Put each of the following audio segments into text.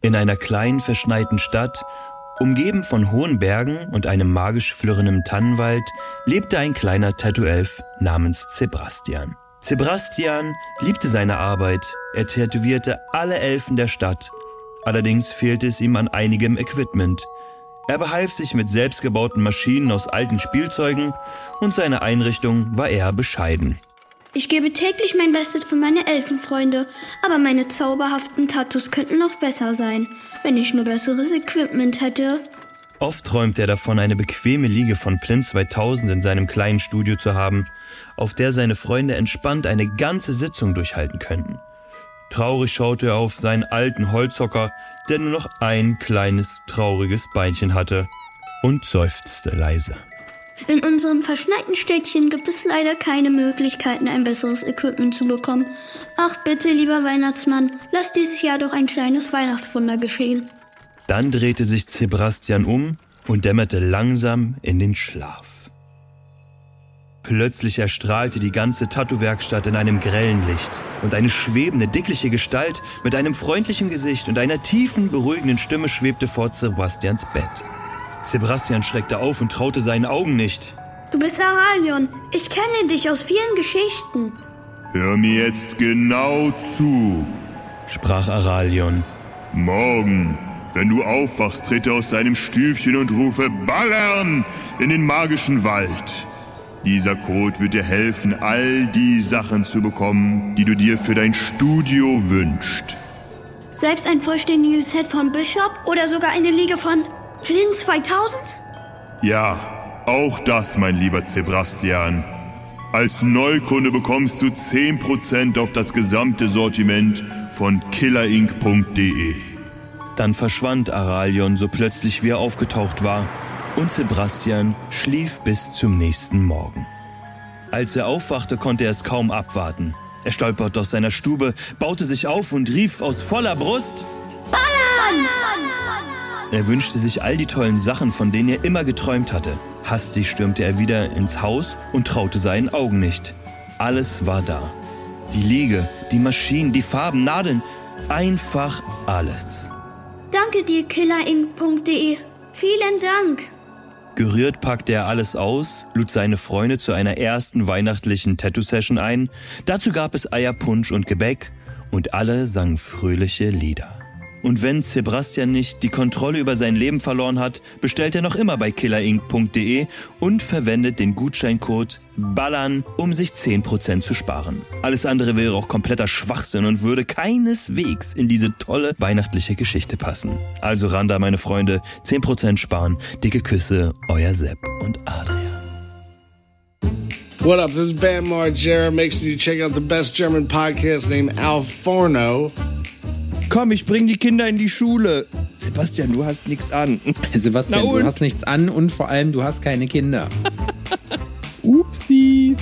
In einer kleinen, verschneiten Stadt, umgeben von hohen Bergen und einem magisch flirrenden Tannenwald, lebte ein kleiner Tattoo-Elf namens Zebrastian. Zebrastian liebte seine Arbeit, er tätowierte alle Elfen der Stadt. Allerdings fehlte es ihm an einigem Equipment. Er behalf sich mit selbstgebauten Maschinen aus alten Spielzeugen und seine Einrichtung war eher bescheiden. Ich gebe täglich mein Bestes für meine Elfenfreunde, aber meine zauberhaften Tattoos könnten noch besser sein, wenn ich nur besseres Equipment hätte. Oft träumt er davon, eine bequeme Liege von Plin 2000 in seinem kleinen Studio zu haben, auf der seine Freunde entspannt eine ganze Sitzung durchhalten könnten. Traurig schaute er auf seinen alten Holzhocker, der nur noch ein kleines, trauriges Beinchen hatte, und seufzte leise. In unserem verschneiten Städtchen gibt es leider keine Möglichkeiten, ein besseres Equipment zu bekommen. Ach bitte, lieber Weihnachtsmann, lass dieses Jahr doch ein kleines Weihnachtswunder geschehen. Dann drehte sich Sebastian um und dämmerte langsam in den Schlaf. Plötzlich erstrahlte die ganze Tattoo-Werkstatt in einem grellen Licht und eine schwebende, dickliche Gestalt mit einem freundlichen Gesicht und einer tiefen, beruhigenden Stimme schwebte vor Sebastians Bett. Sebastian schreckte auf und traute seinen Augen nicht. Du bist Aralion. Ich kenne dich aus vielen Geschichten. Hör mir jetzt genau zu, sprach Aralion. Morgen, wenn du aufwachst, trete aus deinem Stübchen und rufe Ballern in den magischen Wald. Dieser Code wird dir helfen, all die Sachen zu bekommen, die du dir für dein Studio wünschst. Selbst ein vollständiges Set von Bishop oder sogar eine Liga von Flynn 2000? Ja, auch das, mein lieber Sebastian. Als Neukunde bekommst du 10% auf das gesamte Sortiment von killerinc.de. Dann verschwand Aralion so plötzlich, wie er aufgetaucht war, und Sebastian schlief bis zum nächsten Morgen. Als er aufwachte, konnte er es kaum abwarten. Er stolperte aus seiner Stube, baute sich auf und rief aus voller Brust: Ballern! Er wünschte sich all die tollen Sachen, von denen er immer geträumt hatte. Hastig stürmte er wieder ins Haus und traute seinen Augen nicht. Alles war da. Die Liege, die Maschinen, die Farben, Nadeln, einfach alles. Danke dir, killerinc.de. Vielen Dank. Gerührt packte er alles aus, lud seine Freunde zu einer ersten weihnachtlichen Tattoo-Session ein. Dazu gab es Eierpunsch und Gebäck und alle sangen fröhliche Lieder. Und wenn Sebastian nicht die Kontrolle über sein Leben verloren hat, bestellt er noch immer bei killerinc.de und verwendet den Gutscheincode BALLAN, um sich 10% zu sparen. Alles andere wäre auch kompletter Schwachsinn und würde keineswegs in diese tolle weihnachtliche Geschichte passen. Also Randa, meine Freunde, 10% sparen, dicke Küsse, euer Sepp und Adrian. What up? This is Bam Margera. Make sure you check out the best German podcast named Al Forno. Komm, ich bring die Kinder in die Schule. Sebastian, du hast nichts an. Sebastian, du hast nichts an und vor allem du hast keine Kinder. Upsi.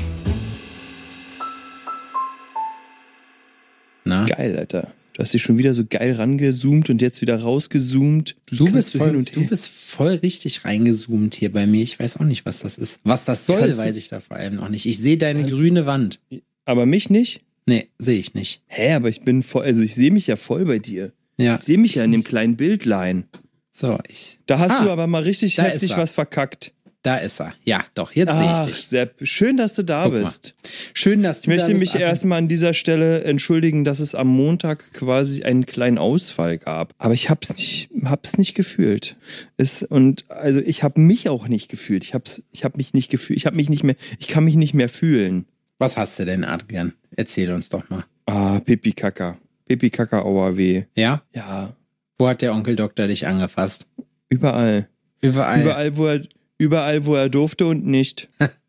Na? Geil, Alter. Du hast dich schon wieder so geil rangezoomt und jetzt wieder rausgezoomt. Du kannst bist, voll, und du bist voll richtig reingezoomt hier bei mir. Ich weiß auch nicht, was das ist. Was das soll, Kannst du- weiß ich da vor allem noch nicht. Ich sehe deine grüne Wand. Aber mich nicht? Nee, sehe ich nicht. Hä, aber ich bin voll, also ich sehe mich ja voll bei dir. Ja. Ich sehe mich ja in dem kleinen Bildlein. So, ich. Da hast Ah, du aber mal richtig heftig was verkackt. Da ist er. Ja, doch, jetzt sehe ich dich. Sepp, schön, dass du da Guck mal. bist. Schön, dass Ich du möchte da mich bist, Achim. erstmal an dieser Stelle entschuldigen, dass es am Montag quasi einen kleinen Ausfall gab. Aber ich hab's nicht, hab's nicht gefühlt. Es, und also ich habe mich auch nicht gefühlt. Ich hab's, ich hab mich nicht gefühlt. Ich habe mich nicht mehr, ich kann mich nicht mehr fühlen. Was hast du denn, Adrian? Erzähl uns doch mal. Ah, Pipi Kaka. Pipi Kaka weh. Ja? Ja, Wo hat der Onkel Doktor dich angefasst? überall. Überall. Überall, wo er, überall, wo er durfte und nicht.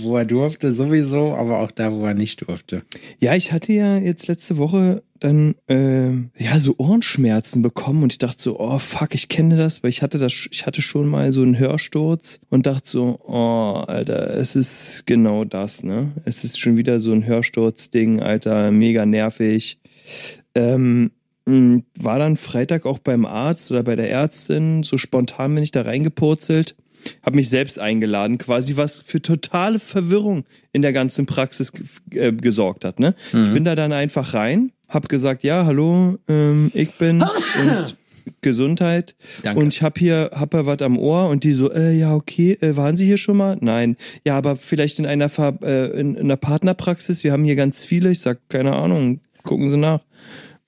Wo er durfte, sowieso, aber auch da, wo er nicht durfte. Ja, ich hatte ja jetzt letzte Woche dann äh, ja so Ohrenschmerzen bekommen und ich dachte so, oh fuck, ich kenne das, weil ich hatte das, ich hatte schon mal so einen Hörsturz und dachte so, oh Alter, es ist genau das, ne? Es ist schon wieder so ein Hörsturzding, Alter, mega nervig. Ähm, war dann Freitag auch beim Arzt oder bei der Ärztin, so spontan bin ich da reingepurzelt, habe mich selbst eingeladen, quasi was für totale Verwirrung in der ganzen Praxis äh, gesorgt hat. Ne? Ich bin da dann einfach rein, hab gesagt, ja, hallo, ähm, ich bin's und Gesundheit. Danke. Und ich hab hier, hab ja was am Ohr und die so, äh, ja, okay, äh, waren Sie hier schon mal? Nein. Ja, aber vielleicht in einer, Ver äh, in, in einer Partnerpraxis, wir haben hier ganz viele. Ich sag, keine Ahnung, gucken Sie nach.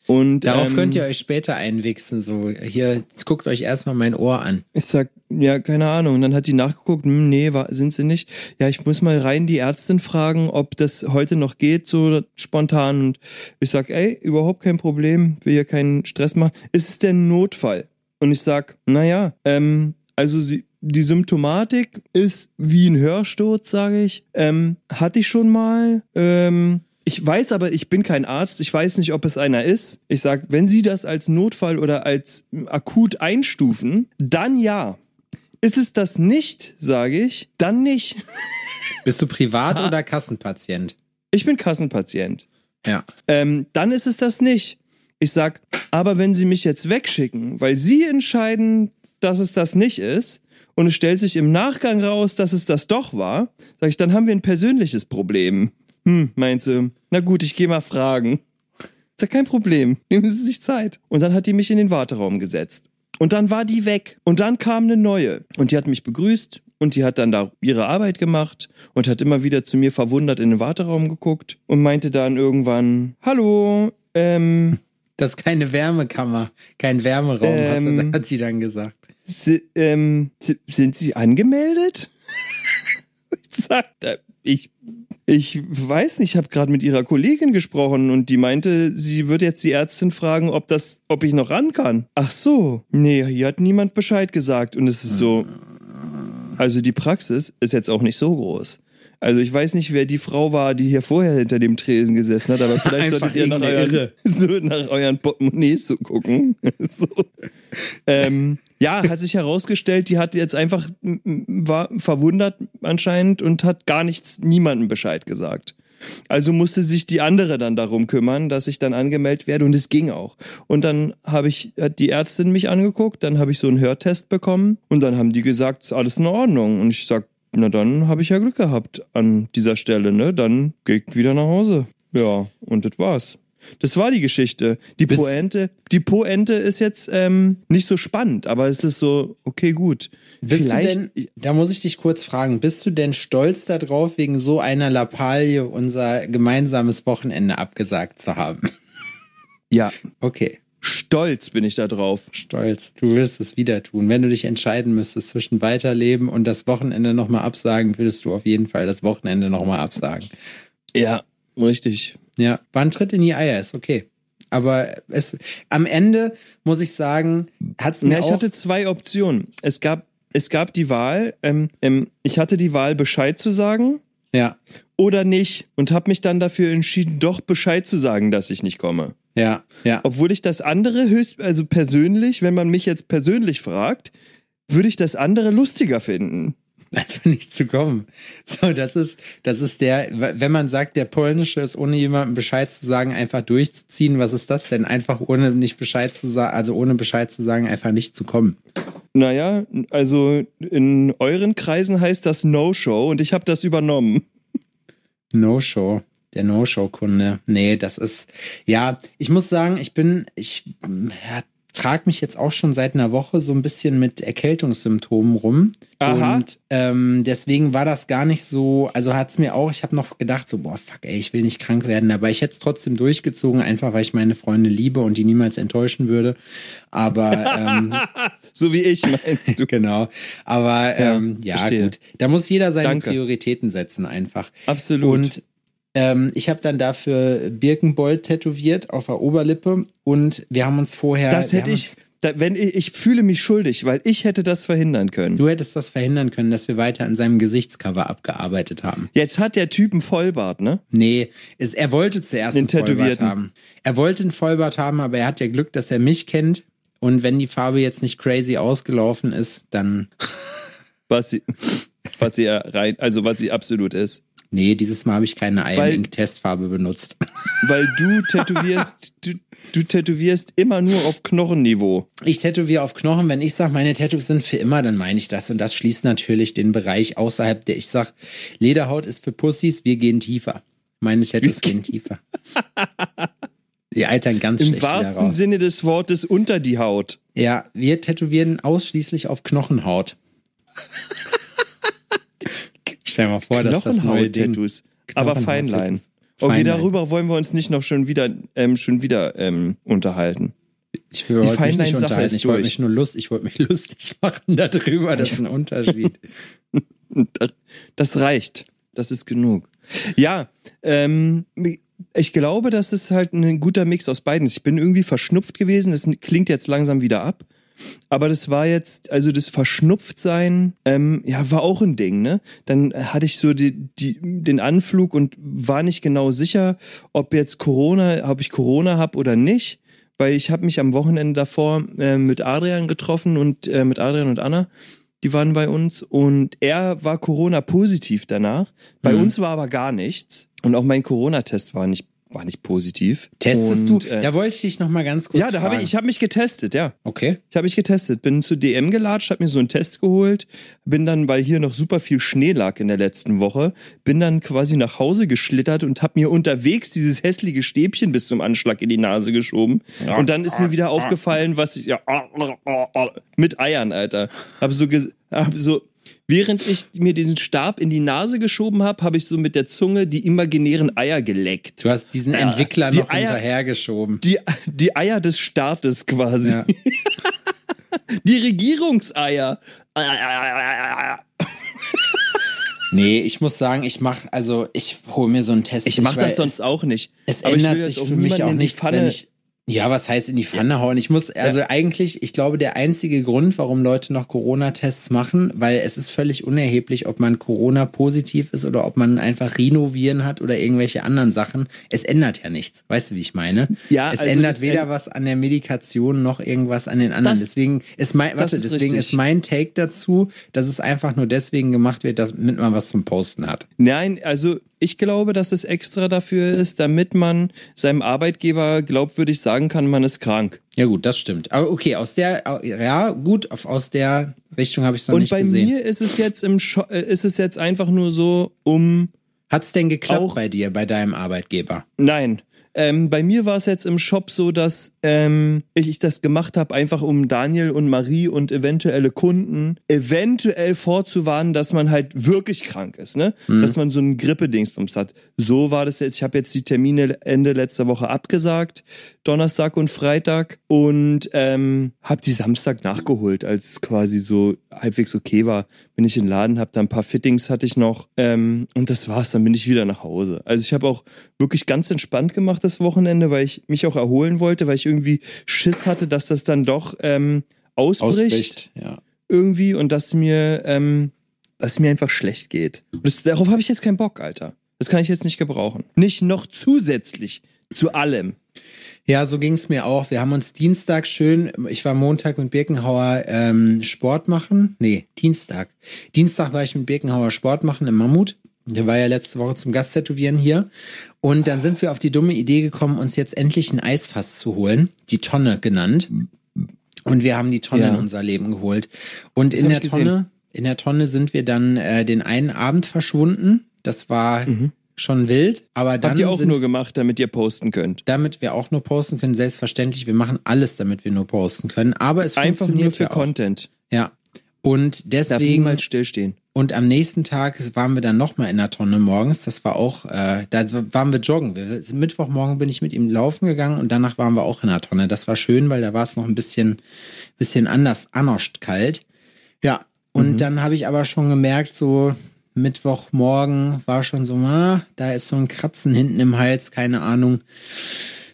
Und Darauf ähm, könnt ihr euch später einwichsen. So, hier, guckt euch erstmal mein Ohr an. Ich sag, ja, keine Ahnung. Und dann hat die nachgeguckt, hm, nee, war, sind sie nicht. Ja, ich muss mal rein die Ärztin fragen, ob das heute noch geht, so spontan. Und ich sag, ey, überhaupt kein Problem, will hier keinen Stress machen. Ist es denn Notfall? Und ich sag, naja, ähm, also sie, die Symptomatik ist wie ein Hörsturz, sage ich. Ähm, hatte ich schon mal. Ähm, ich weiß aber, ich bin kein Arzt. Ich weiß nicht, ob es einer ist. Ich sag, wenn Sie das als Notfall oder als akut einstufen, dann ja. Ist es das nicht, sage ich, dann nicht. Bist du Privat- oder Kassenpatient? Ich bin Kassenpatient. Ja. Ähm, dann ist es das nicht. Ich sag, aber wenn Sie mich jetzt wegschicken, weil Sie entscheiden, dass es das nicht ist, und es stellt sich im Nachgang raus, dass es das doch war, sag ich, dann haben wir ein persönliches Problem. Hm, meint sie, na gut, ich gehe mal fragen. Ist ja kein Problem, nehmen Sie sich Zeit. Und dann hat die mich in den Warteraum gesetzt. Und dann war die weg. Und dann kam eine neue. Und die hat mich begrüßt und die hat dann da ihre Arbeit gemacht und hat immer wieder zu mir verwundert in den Warteraum geguckt und meinte dann irgendwann, hallo, ähm, Das ist keine Wärmekammer, kein Wärmeraum, Ähm. hat sie dann gesagt. Ähm, si- sind Sie angemeldet? ich sagte, ich, ich weiß nicht, ich habe gerade mit Ihrer Kollegin gesprochen und die meinte, sie wird jetzt die Ärztin fragen, ob das, ob ich noch ran kann. Ach so, nee, hier hat niemand Bescheid gesagt und es ist so, also die Praxis ist jetzt auch nicht so groß. Also ich weiß nicht, wer die Frau war, die hier vorher hinter dem Tresen gesessen hat, aber vielleicht solltet ihr nach euren, so nach euren Portemonnaies so gucken. so. ähm, ja, hat sich herausgestellt, die hat jetzt einfach war verwundert anscheinend und hat gar nichts, niemandem Bescheid gesagt. Also musste sich die andere dann darum kümmern, dass ich dann angemeldet werde und es ging auch. Und dann habe ich, hat die Ärztin mich angeguckt, dann habe ich so einen Hörtest bekommen und dann haben die gesagt, ist alles in Ordnung. Und ich sag, na dann habe ich ja Glück gehabt an dieser Stelle, ne? Dann ich wieder nach Hause. Ja, und das war's. Das war die Geschichte. Die Bis- Poente, die Poente ist jetzt ähm, nicht so spannend, aber es ist so, okay, gut. Bist Vielleicht, du denn, da muss ich dich kurz fragen, bist du denn stolz darauf, wegen so einer Lappalie unser gemeinsames Wochenende abgesagt zu haben? ja, Okay, stolz bin ich da drauf. stolz. Du wirst es wieder tun. Wenn du dich entscheiden müsstest zwischen Weiterleben und das Wochenende nochmal absagen, würdest du auf jeden Fall das Wochenende nochmal absagen. Ja, richtig. Ja, war ein Tritt in die Eier, ist okay. Aber es, am Ende muss ich sagen, hat's mir Ja, ich hatte zwei Optionen. Es gab, es gab die Wahl, ähm, ähm, ich hatte die Wahl, Bescheid zu sagen ja, oder nicht und habe mich dann dafür entschieden, doch Bescheid zu sagen, dass ich nicht komme. Ja, ja. Obwohl ich das andere höchst, also persönlich, wenn man mich jetzt persönlich fragt, würde ich das andere lustiger finden. einfach nicht zu kommen. So, das ist, das ist der, wenn man sagt, der polnische ist ohne jemandem Bescheid zu sagen, einfach durchzuziehen. Was ist das denn? Einfach ohne nicht Bescheid zu sagen, also ohne Bescheid zu sagen, einfach nicht zu kommen. Naja, also in euren Kreisen heißt das No-Show und ich habe das übernommen. No-Show. Der No-Show-Kunde. Nee, das ist, ja, ich muss sagen, ich bin, ich ja, trage mich jetzt auch schon seit einer Woche so ein bisschen mit Erkältungssymptomen rum. Aha. Und ähm, deswegen war das gar nicht so, also hat's mir auch, ich habe noch gedacht, so, boah, fuck, ey, ich will nicht krank werden, aber ich hätte es trotzdem durchgezogen, einfach weil ich meine Freunde liebe und die niemals enttäuschen würde. Aber ähm, So wie ich, meinst du? genau. Aber ähm, ja, verstehe. gut. Da muss jeder seine Danke. Prioritäten setzen, einfach. Absolut. Und ähm, ich habe dann dafür Birkenbold tätowiert auf der Oberlippe und wir haben uns vorher. das hätte ich, da, wenn ich, ich fühle mich schuldig, weil ich hätte das verhindern können. Du hättest das verhindern können, dass wir weiter an seinem Gesichtscover abgearbeitet haben. Jetzt hat der Typ einen Vollbart, ne? Nee, ist, er wollte zuerst Den einen Vollbart haben. Er wollte einen Vollbart haben, aber er hat ja Glück, dass er mich kennt. Und wenn die Farbe jetzt nicht crazy ausgelaufen ist, dann. Was sie, was sie ja rein, also was sie absolut ist. Nee, dieses Mal habe ich keine Iron Weil- Ink Testfarbe benutzt. Weil du tätowierst, du, du tätowierst immer nur auf Knochenniveau. Ich tätowiere auf Knochen. Wenn ich sage, meine Tattoos sind für immer, dann meine ich das. Und das schließt natürlich den Bereich außerhalb, der ich sage, Lederhaut ist für Pussys, wir gehen tiefer. Meine Tattoos gehen tiefer. Die altern ganz Im schlecht wieder wahrsten raus. Sinne des Wortes unter die Haut. Ja, wir tätowieren ausschließlich auf Knochenhaut. Stell dir mal vor, dass das neue. Knochenhaut-Tattoos. Aber. Feinlein. Okay, darüber wollen wir uns nicht noch schon wieder, ähm, schon wieder ähm, unterhalten. Ich wollte mich nicht unterhalten. Ich wollte mich nur lust, ich wollte mich lustig machen darüber. Das ist ein Unterschied. Das reicht. Das ist genug. Ja, ähm, ich glaube, das ist halt ein guter Mix aus beiden. Ich bin irgendwie verschnupft gewesen. Das klingt jetzt langsam wieder ab. Aber das war jetzt, also das Verschnupftsein, ähm, ja, war auch ein Ding, ne? Dann hatte ich so die, die, den Anflug und war nicht genau sicher, ob jetzt Corona, ob ich Corona hab oder nicht. Weil ich habe mich am Wochenende davor äh, mit Adrian getroffen und äh, mit Adrian und Anna. Die waren bei uns und er war Corona-positiv danach. Bei Mhm. uns war aber gar nichts. Und auch mein Corona-Test war nicht, war nicht positiv. Testest und, du? Äh, da wollte ich dich noch mal ganz kurz ja, da habe ich, ich habe mich getestet, ja. Okay. Ich habe mich getestet, bin zu DM gelatscht, habe mir so einen Test geholt, bin dann, weil hier noch super viel Schnee lag in der letzten Woche, bin dann quasi nach Hause geschlittert und habe mir unterwegs dieses hässliche Stäbchen bis zum Anschlag in die Nase geschoben. Und dann ist mir wieder aufgefallen, was ich ja mit Eiern, Alter. Habe so, hab so Während ich mir den Stab in die Nase geschoben habe, habe ich so mit der Zunge die imaginären Eier geleckt. Du hast diesen Ja, Entwickler die noch Eier- hinterhergeschoben. Die, die Eier des Staates quasi. Ja. Die Regierungseier. Nee, ich muss sagen, ich mach, also ich hole mir so einen Test. Ich mache das sonst auch nicht. Es, Aber ändert sich für mich auch nichts, Pfanne- wenn ich. Ja, was heißt in die Pfanne hauen? Ich muss, also eigentlich, ich glaube, der einzige Grund, warum Leute noch Corona-Tests machen, weil es ist völlig unerheblich, ob man Corona-positiv ist oder ob man einfach Rhinoviren hat oder irgendwelche anderen Sachen. Es ändert ja nichts. Weißt du, wie ich meine? Ja, es also ändert weder änd- was an der Medikation noch irgendwas an den anderen. Das- deswegen ist mein, warte, ist deswegen richtig. ist mein Take dazu, dass es einfach nur deswegen gemacht wird, damit man was zum Posten hat. Nein, also ich glaube, dass es extra dafür ist, damit man seinem Arbeitgeber glaubwürdig sagen kann, man ist krank. Ja gut, das stimmt. Aber okay, aus der, ja gut, aus der Richtung habe ich es noch Und nicht bei gesehen. mir ist es jetzt im Scho äh, ist es jetzt einfach nur so um Hat's denn geklappt bei dir, bei deinem Arbeitgeber? Nein. Ähm, bei mir war es jetzt im Shop so, dass ähm, ich, ich das gemacht habe, einfach um Daniel und Marie und eventuelle Kunden eventuell vorzuwarnen, dass man halt wirklich krank ist, ne? Dass man so einen Grippedingsbums hat. So war das jetzt. Ich habe jetzt die Termine Ende letzter Woche abgesagt, Donnerstag und Freitag und ähm, habe die Samstag nachgeholt, als quasi so halbwegs okay war. Bin ich in den Laden, habe da ein paar Fittings hatte ich noch ähm, und das war's. Dann bin ich wieder nach Hause. Also ich habe auch wirklich ganz entspannt gemacht das Wochenende, weil ich mich auch erholen wollte, weil ich irgendwie Schiss hatte, dass das dann doch ähm, ausbricht, ja. irgendwie und dass mir, ähm, dass mir einfach schlecht geht. Und das, darauf habe ich jetzt keinen Bock, Alter. Das kann ich jetzt nicht gebrauchen. Nicht noch zusätzlich zu allem. Ja, so ging's mir auch. Wir haben uns Dienstag schön, ich war Montag mit Birkenhauer ähm, Sport machen. Nee, Dienstag. Dienstag war ich mit Birkenhauer Sport machen im Mammut. Der war ja letzte Woche zum Gasttätowieren hier. Und dann sind wir auf die dumme Idee gekommen, uns jetzt endlich ein Eisfass zu holen. Die Tonne genannt. Und wir haben die Tonne Ja. in unser Leben geholt. Und in hab der. Tonne, in der Tonne sind wir dann äh, den einen Abend verschwunden. Das war schon wild. Aber dann Mhm. Habt ihr auch sind nur gemacht, damit ihr posten könnt. damit wir auch nur posten können. Selbstverständlich, wir machen alles, damit wir nur posten können. Aber es Einfach nur funktioniert für ja auch. Content. Ja. Und Darf deswegen niemals stillstehen. und am nächsten Tag waren wir dann nochmal in der Tonne morgens. Das war auch, äh, da waren wir joggen. Wir, Mittwochmorgen bin ich mit ihm laufen gegangen und danach waren wir auch in der Tonne. Das war schön, weil da war es noch ein bisschen, bisschen anders, anoscht kalt. Ja. Und dann habe ich aber schon gemerkt, so Mittwochmorgen war schon so, ah, da ist so ein Kratzen hinten im Hals, keine Ahnung.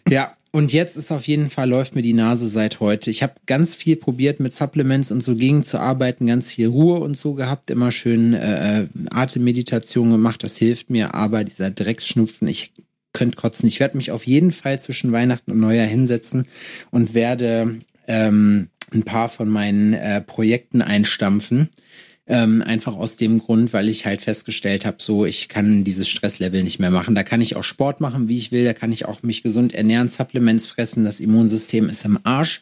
Ja, und jetzt ist auf jeden Fall, läuft mir die Nase seit heute. Ich habe ganz viel probiert mit Supplements und so gegen zu arbeiten, ganz viel Ruhe und so gehabt, immer schön äh, Atemmeditation gemacht, das hilft mir, aber dieser Drecksschnupfen, ich könnte kotzen. Ich werde mich auf jeden Fall zwischen Weihnachten und Neujahr hinsetzen und werde ähm, ein paar von meinen äh, Projekten einstampfen. Ähm, einfach aus dem Grund, weil ich halt festgestellt habe, so ich kann dieses Stresslevel nicht mehr machen. Da kann ich auch Sport machen, wie ich will. Da kann ich auch mich gesund ernähren, Supplements fressen. Das Immunsystem ist im Arsch.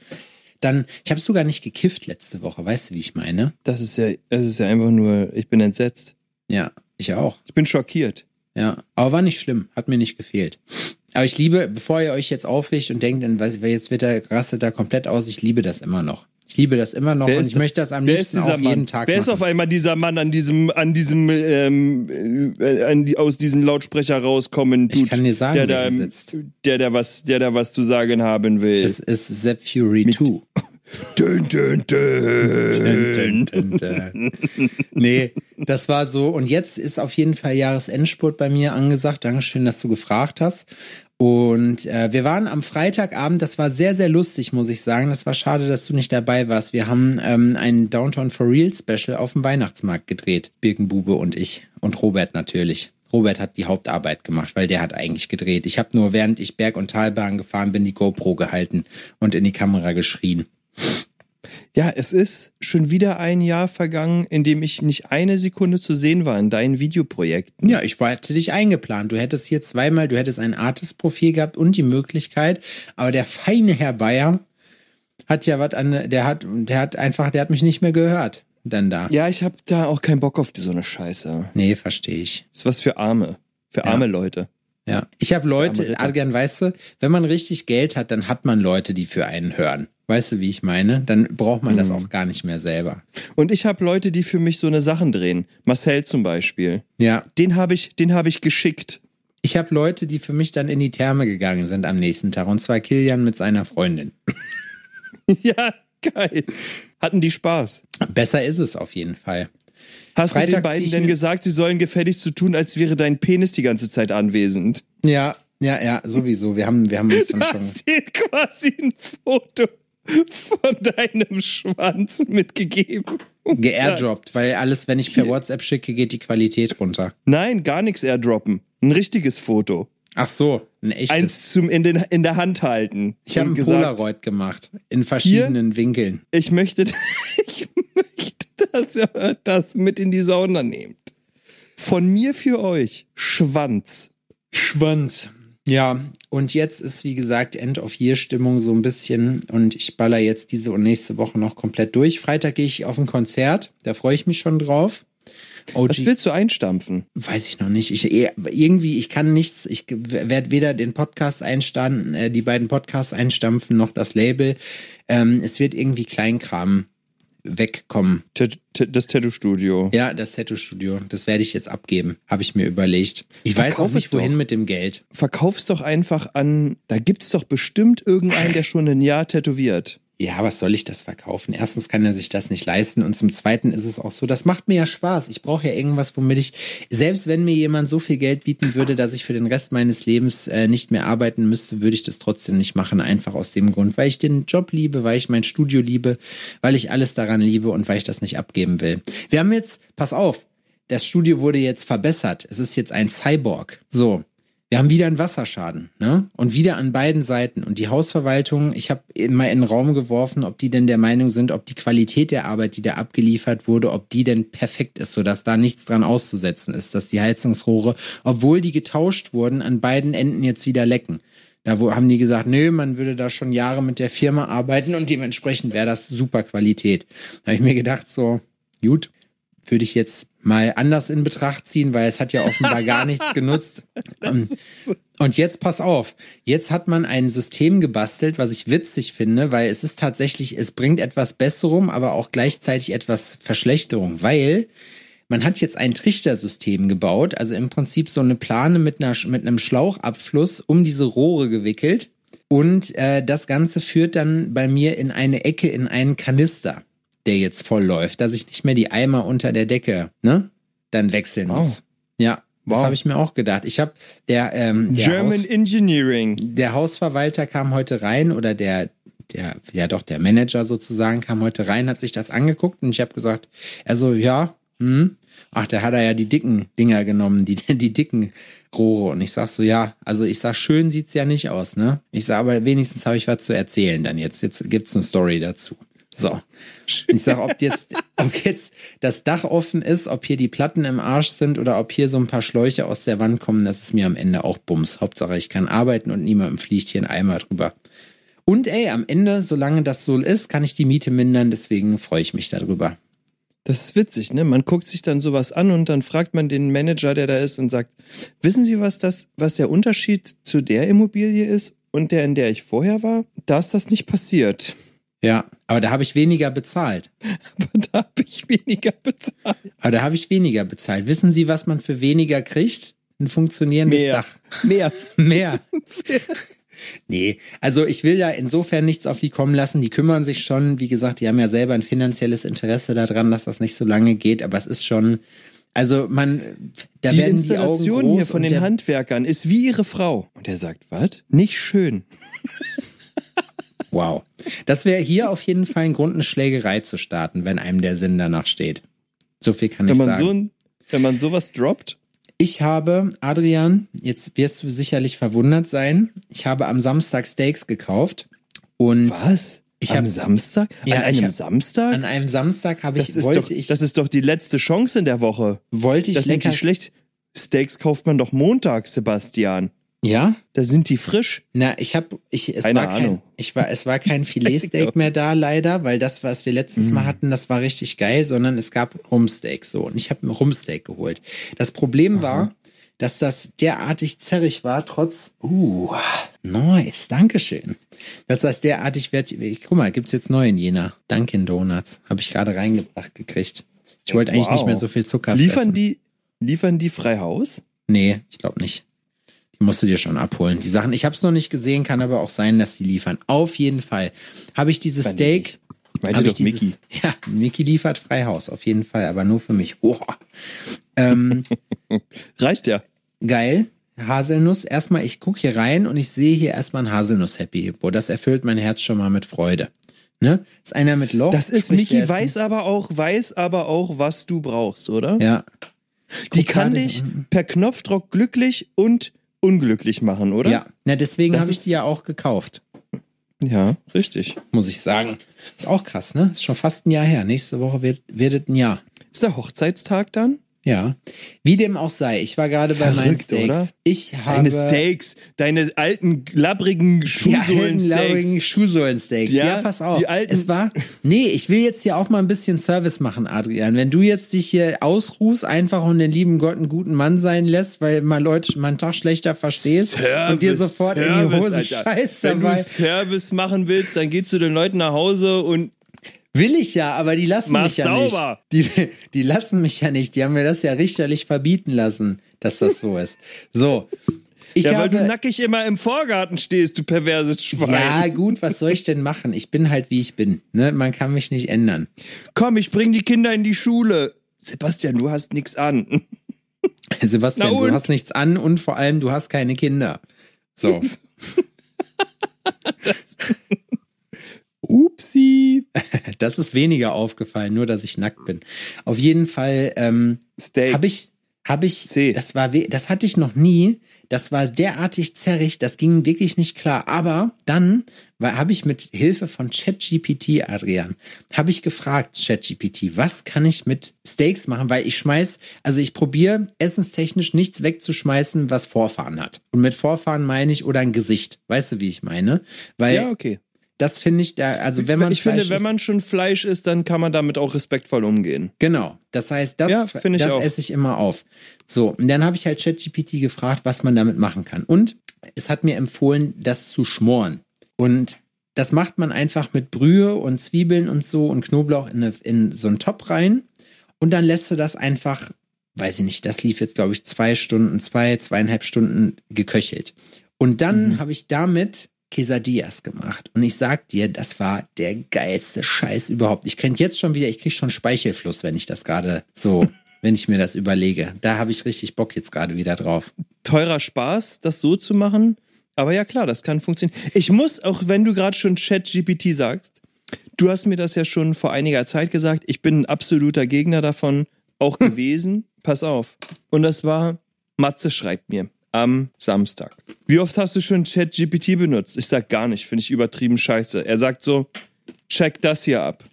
Dann, ich habe sogar nicht gekifft letzte Woche. Weißt du, wie ich meine? Das ist ja, das ist ja einfach nur, ich bin entsetzt. Ja, ich auch. Ich bin schockiert. Ja, aber war nicht schlimm. Hat mir nicht gefehlt. Aber ich liebe, bevor ihr euch jetzt aufregt und denkt, dann, weiß ich, jetzt wird er, rastet da komplett aus, ich liebe das immer noch. Ich liebe das immer noch Wer und ist ich da- möchte das am liebsten ist auch Mann? jeden Tag Wer ist machen. auf einmal dieser Mann an diesem, an diesem, ähm, äh, an die, aus diesem Lautsprecher rauskommen Ich tut, kann dir sagen, der wer da, sitzt. der da was, der da was zu sagen haben will. Es ist Zep Fury 2. dün, dün, dün. Dun, dun. nee, das war so. Und jetzt ist auf jeden Fall Jahresendspurt bei mir angesagt. Dankeschön, dass du gefragt hast. Und äh, wir waren am Freitagabend, das war sehr, sehr lustig, muss ich sagen. Das war schade, dass du nicht dabei warst. Wir haben ähm, ein Downtown for Real Special auf dem Weihnachtsmarkt gedreht. Birkenbube und ich. Und Robert natürlich. Robert hat die Hauptarbeit gemacht, weil der hat eigentlich gedreht. Ich habe nur, während ich Berg- und Talbahn gefahren bin, die GoPro gehalten und in die Kamera geschrien. Ja, es ist schon wieder ein Jahr vergangen, in dem ich nicht eine Sekunde zu sehen war in deinen Videoprojekten. Ja, ich hätte dich eingeplant. Du hättest hier zweimal, du hättest ein Artist-Profil gehabt und die Möglichkeit, aber der feine Herr Bayer hat ja was an, der hat, der hat einfach, der hat mich nicht mehr gehört. Dann da. Ja, ich habe da auch keinen Bock auf die, so eine Scheiße. Nee, verstehe ich. ist was für Arme. Für Ja. arme Leute. Ja. Ich habe Leute. Adrian, weißt du, wenn man richtig Geld hat, dann hat man Leute, die für einen hören. Weißt du, wie ich meine? Dann braucht man das auch gar nicht mehr selber. Und ich habe Leute, die für mich so eine Sachen drehen. Marcel zum Beispiel. Ja. Den habe ich, den habe ich geschickt. Ich habe Leute, die für mich dann in die Therme gegangen sind am nächsten Tag. Und zwar Kilian mit seiner Freundin. ja, geil. Hatten die Spaß. Besser ist es auf jeden Fall. Hast du Freitag den beiden denn gesagt, sie sollen gefälligst so tun, als wäre dein Penis die ganze Zeit anwesend? Ja, ja, ja, sowieso. Wir haben, wir haben uns dann Du schon. hast dir quasi ein Foto von deinem Schwanz mitgegeben. geairdroppt, weil alles, wenn ich per WhatsApp schicke, geht die Qualität runter. Nein, gar nichts airdroppen. Ein richtiges Foto. Ach so, ein echtes. Eins zum in, den, in der Hand halten. ich habe ein gesagt, Polaroid gemacht in verschiedenen Winkeln. Ich möchte, ich möchte, dass ihr das mit in die Sauna nehmt. Von mir für euch. Schwanz. Schwanz. Ja, und jetzt ist wie gesagt End-of-Year-Stimmung so ein bisschen und ich baller jetzt diese und nächste Woche noch komplett durch. Freitag gehe ich auf ein Konzert, da freue ich mich schon drauf. OG, Was willst du einstampfen? weiß ich noch nicht. Ich eh- irgendwie, ich kann nichts. Ich werde weder den Podcast einstampfen, äh, die beiden Podcasts einstampfen, noch das Label. Ähm, es wird irgendwie Kleinkram wegkommen. Das Tattoo-Studio. Ja, das Tattoo-Studio, das werde ich jetzt abgeben, habe ich mir überlegt. Ich weiß Verkauf auch nicht, es doch. wohin mit dem Geld. Verkauf's doch einfach an, da gibt's doch bestimmt irgendeinen, der schon ein Jahr tätowiert. Ja, was soll ich das verkaufen? Erstens kann er sich das nicht leisten und zum Zweiten ist es auch so, das macht mir ja Spaß. Ich brauche ja irgendwas, womit ich, selbst wenn mir jemand so viel Geld bieten würde, dass ich für den Rest meines Lebens äh, nicht mehr arbeiten müsste, würde ich das trotzdem nicht machen. Einfach aus dem Grund, weil ich den Job liebe, weil ich mein Studio liebe, weil ich alles daran liebe und weil ich das nicht abgeben will. Wir haben jetzt, pass auf, das Studio wurde jetzt verbessert. Es ist jetzt ein Cyborg. So. Wir haben wieder einen Wasserschaden, ne? Und wieder an beiden Seiten. Und die Hausverwaltung, ich habe mal in den Raum geworfen, ob die denn der Meinung sind, ob die Qualität der Arbeit, die da abgeliefert wurde, ob die denn perfekt ist, sodass da nichts dran auszusetzen ist, dass die Heizungsrohre, obwohl die getauscht wurden, an beiden Enden jetzt wieder lecken. Da wo, haben die gesagt, nö, man würde da schon Jahre mit der Firma arbeiten und dementsprechend wäre das super Qualität. Da habe ich mir gedacht, so, gut, würde ich jetzt mal anders in Betracht ziehen, weil es hat ja offenbar gar nichts genutzt. Ähm, Und jetzt pass auf, jetzt hat man ein System gebastelt, was ich witzig finde, weil es ist tatsächlich, es bringt etwas Besserung, aber auch gleichzeitig etwas Verschlechterung, weil man hat jetzt ein Trichtersystem gebaut, also im Prinzip so eine Plane mit, einer, mit einem Schlauchabfluss um diese Rohre gewickelt. Und äh, das Ganze führt dann bei mir in eine Ecke, in einen Kanister, der jetzt voll läuft, dass ich nicht mehr die Eimer unter der Decke, ne, dann wechseln Wow. muss. Ja, das Wow. habe ich mir auch gedacht. Ich habe der, ähm, der German Haus, Engineering. der Hausverwalter kam heute rein oder der der ja doch der Manager sozusagen kam heute rein, hat sich das angeguckt und ich habe gesagt, also ja, hm, ach, der hat er ja die dicken Dinger genommen, die die dicken Rohre und ich sag so, ja, also ich sag, schön sieht's ja nicht aus, ne? Ich sag, aber wenigstens habe ich was zu erzählen dann jetzt. Jetzt gibt's eine Story dazu. So. Ich sag, ob jetzt, ob jetzt das Dach offen ist, ob hier die Platten im Arsch sind oder ob hier so ein paar Schläuche aus der Wand kommen, das ist mir am Ende auch Bums. Hauptsache, ich kann arbeiten und niemandem fliegt hier ein Eimer drüber. Und ey, am Ende, solange das so ist, kann ich die Miete mindern, deswegen freue ich mich darüber. Das ist witzig, ne? Man guckt sich dann sowas an und dann fragt man den Manager, der da ist und sagt, wissen Sie, was das, was der Unterschied zu der Immobilie ist und der, in der ich vorher war? Da ist das nicht passiert. Ja, aber da habe ich weniger bezahlt. Aber da habe ich weniger bezahlt. Aber da habe ich weniger bezahlt. Wissen Sie, was man für weniger kriegt? Ein funktionierendes Mehr. Dach. Mehr. Mehr. nee, also ich will ja insofern nichts auf die kommen lassen. Die kümmern sich schon, wie gesagt, die haben ja selber ein finanzielles Interesse daran, dass das nicht so lange geht, aber es ist schon, also man, da Die werden die Augen Installation groß hier von den Handwerkern ist wie ihre Frau. Und er sagt, was? Nicht schön. Wow. Das wäre hier auf jeden Fall ein Grund, eine Schlägerei zu starten, wenn einem der Sinn danach steht. So viel kann Wenn ich man, sagen. so ein, wenn man sowas droppt, Ich habe, Adrian, jetzt wirst du sicherlich verwundert sein, ich habe am Samstag Steaks gekauft und was? Ich Am hab- Samstag? Ja, An einem hab- Samstag? an einem Samstag habe ich, ist wollte doch, ich, das ist doch die letzte Chance in der Woche. wollte ich Das sind lecker, die schlecht. Steaks kauft man doch Montag, Sebastian. Ja? Da sind die frisch. Na, ich habe, ich, es Keine war kein, Ahnung. ich war, es war kein Filetsteak mehr da leider, weil das, was wir letztes Mhm. Mal hatten, das war richtig geil, sondern es gab Rumsteak so und ich habe mir Rumsteak geholt. Das Problem war, dass das derartig zerrig war, trotz, uh, nice, Dankeschön. Dass das derartig wert, guck mal, gibt's jetzt neu in Jena. Dunkin Donuts, habe ich gerade reingebracht gekriegt. Ich wollte eigentlich Wow. nicht mehr so viel Zucker Liefern fressen. die, liefern die frei Haus? Nee, ich glaube nicht. Die musst du dir schon abholen. Die Sachen, ich habe es noch nicht gesehen, kann aber auch sein, dass die liefern. Auf jeden Fall habe ich dieses Steak. Meinte hab doch ich dieses, Mickey. Ja, Mickey liefert Freihaus, auf jeden Fall, aber nur für mich. Boah. Ähm, Reicht ja. geil. Haselnuss. Erstmal, ich gucke hier rein und ich sehe hier erstmal ein Haselnuss-Happy Hippo. Das erfüllt mein Herz schon mal mit Freude. Ne? Ist einer mit Loch. Das ist, Mickey weiß aber auch, weiß aber auch, was du brauchst, oder? Ja, Die kann dich per Knopfdruck glücklich und unglücklich machen, oder? ja. Na, deswegen habe ich die ja auch gekauft. Ja, richtig. muss ich sagen. Ist auch krass, ne? Ist schon fast ein Jahr her. Nächste Woche wird, wird es ein Jahr. Ist der Hochzeitstag dann? Ja. Wie dem auch sei, ich war gerade bei meinen Steaks. oder? Ich habe Deine Steaks, deine alten, labbrigen die Schuhsohlen-Steaks. Schuhsohlensteaks. Ja, Ja, pass auf. die alten- Es war, nee, ich will jetzt hier auch mal ein bisschen Service machen, Adrian. Wenn du jetzt dich hier ausruhst, einfach und den lieben Gott einen guten Mann sein lässt, weil mal Leute einen Tag schlechter verstehst und dir sofort in die Hose Alter. scheißt Wenn dabei. du Service machen willst, dann geh zu den Leuten nach Hause und Will ich ja, aber die lassen Mach mich ja sauber. nicht. Die, die lassen mich ja nicht. Die haben mir das ja richterlich verbieten lassen, dass das so ist. So. Ich ja, weil habe, du nackig immer im Vorgarten stehst, du perverses Schwein. ja, gut, was soll ich denn machen? Ich bin halt, wie ich bin. Ne? Man kann mich nicht ändern. Komm, ich bring die Kinder in die Schule. Sebastian, du hast nichts an. Sebastian, du hast nichts an und vor allem, du hast keine Kinder. So. Upsi. Das ist weniger aufgefallen, nur dass ich nackt bin. Auf jeden Fall ähm, habe ich, habe ich, C. das war, das hatte ich noch nie. Das war derartig zerrig, das ging wirklich nicht klar. Aber dann habe ich mit Hilfe von ChatGPT, Adrian, habe ich gefragt, ChatGPT, was kann ich mit Steaks machen? Weil ich schmeiß, also ich probiere essenstechnisch nichts wegzuschmeißen, was Vorfahren hat. Und mit Vorfahren meine ich oder ein Gesicht. Weißt du, wie ich meine? Weil Ja, okay. Das finde ich da, also wenn man ich finde, Fleisch wenn isst- man schon Fleisch isst, dann kann man damit auch respektvoll umgehen. Genau. Das heißt, das, Ja, finde ich das auch. esse ich immer auf. So, und dann habe ich halt ChatGPT gefragt, was man damit machen kann. Und es hat mir empfohlen, das zu schmoren. Und das macht man einfach mit Brühe und Zwiebeln und so und Knoblauch in, eine, in so einen Topf rein. Und dann lässt du das einfach, weiß ich nicht, das lief jetzt, glaube ich, zwei Stunden, zwei, zweieinhalb Stunden geköchelt. Und dann Mhm. habe ich damit Quesadillas gemacht. Und ich sag dir, das war der geilste Scheiß überhaupt. Ich krieg jetzt schon wieder, ich krieg schon Speichelfluss, wenn ich das gerade so, wenn ich mir das überlege. Da habe ich richtig Bock jetzt gerade wieder drauf. Teurer Spaß, das so zu machen. Aber ja, klar, das kann funktionieren. Ich muss, auch wenn du gerade schon ChatGPT sagst, du hast mir das ja schon vor einiger Zeit gesagt, ich bin ein absoluter Gegner davon auch gewesen. Pass auf. Und das war, Matze schreibt mir am Samstag. Wie oft hast du schon ChatGPT benutzt? Ich sag gar nicht, finde ich übertrieben scheiße. Er sagt so, check das hier ab.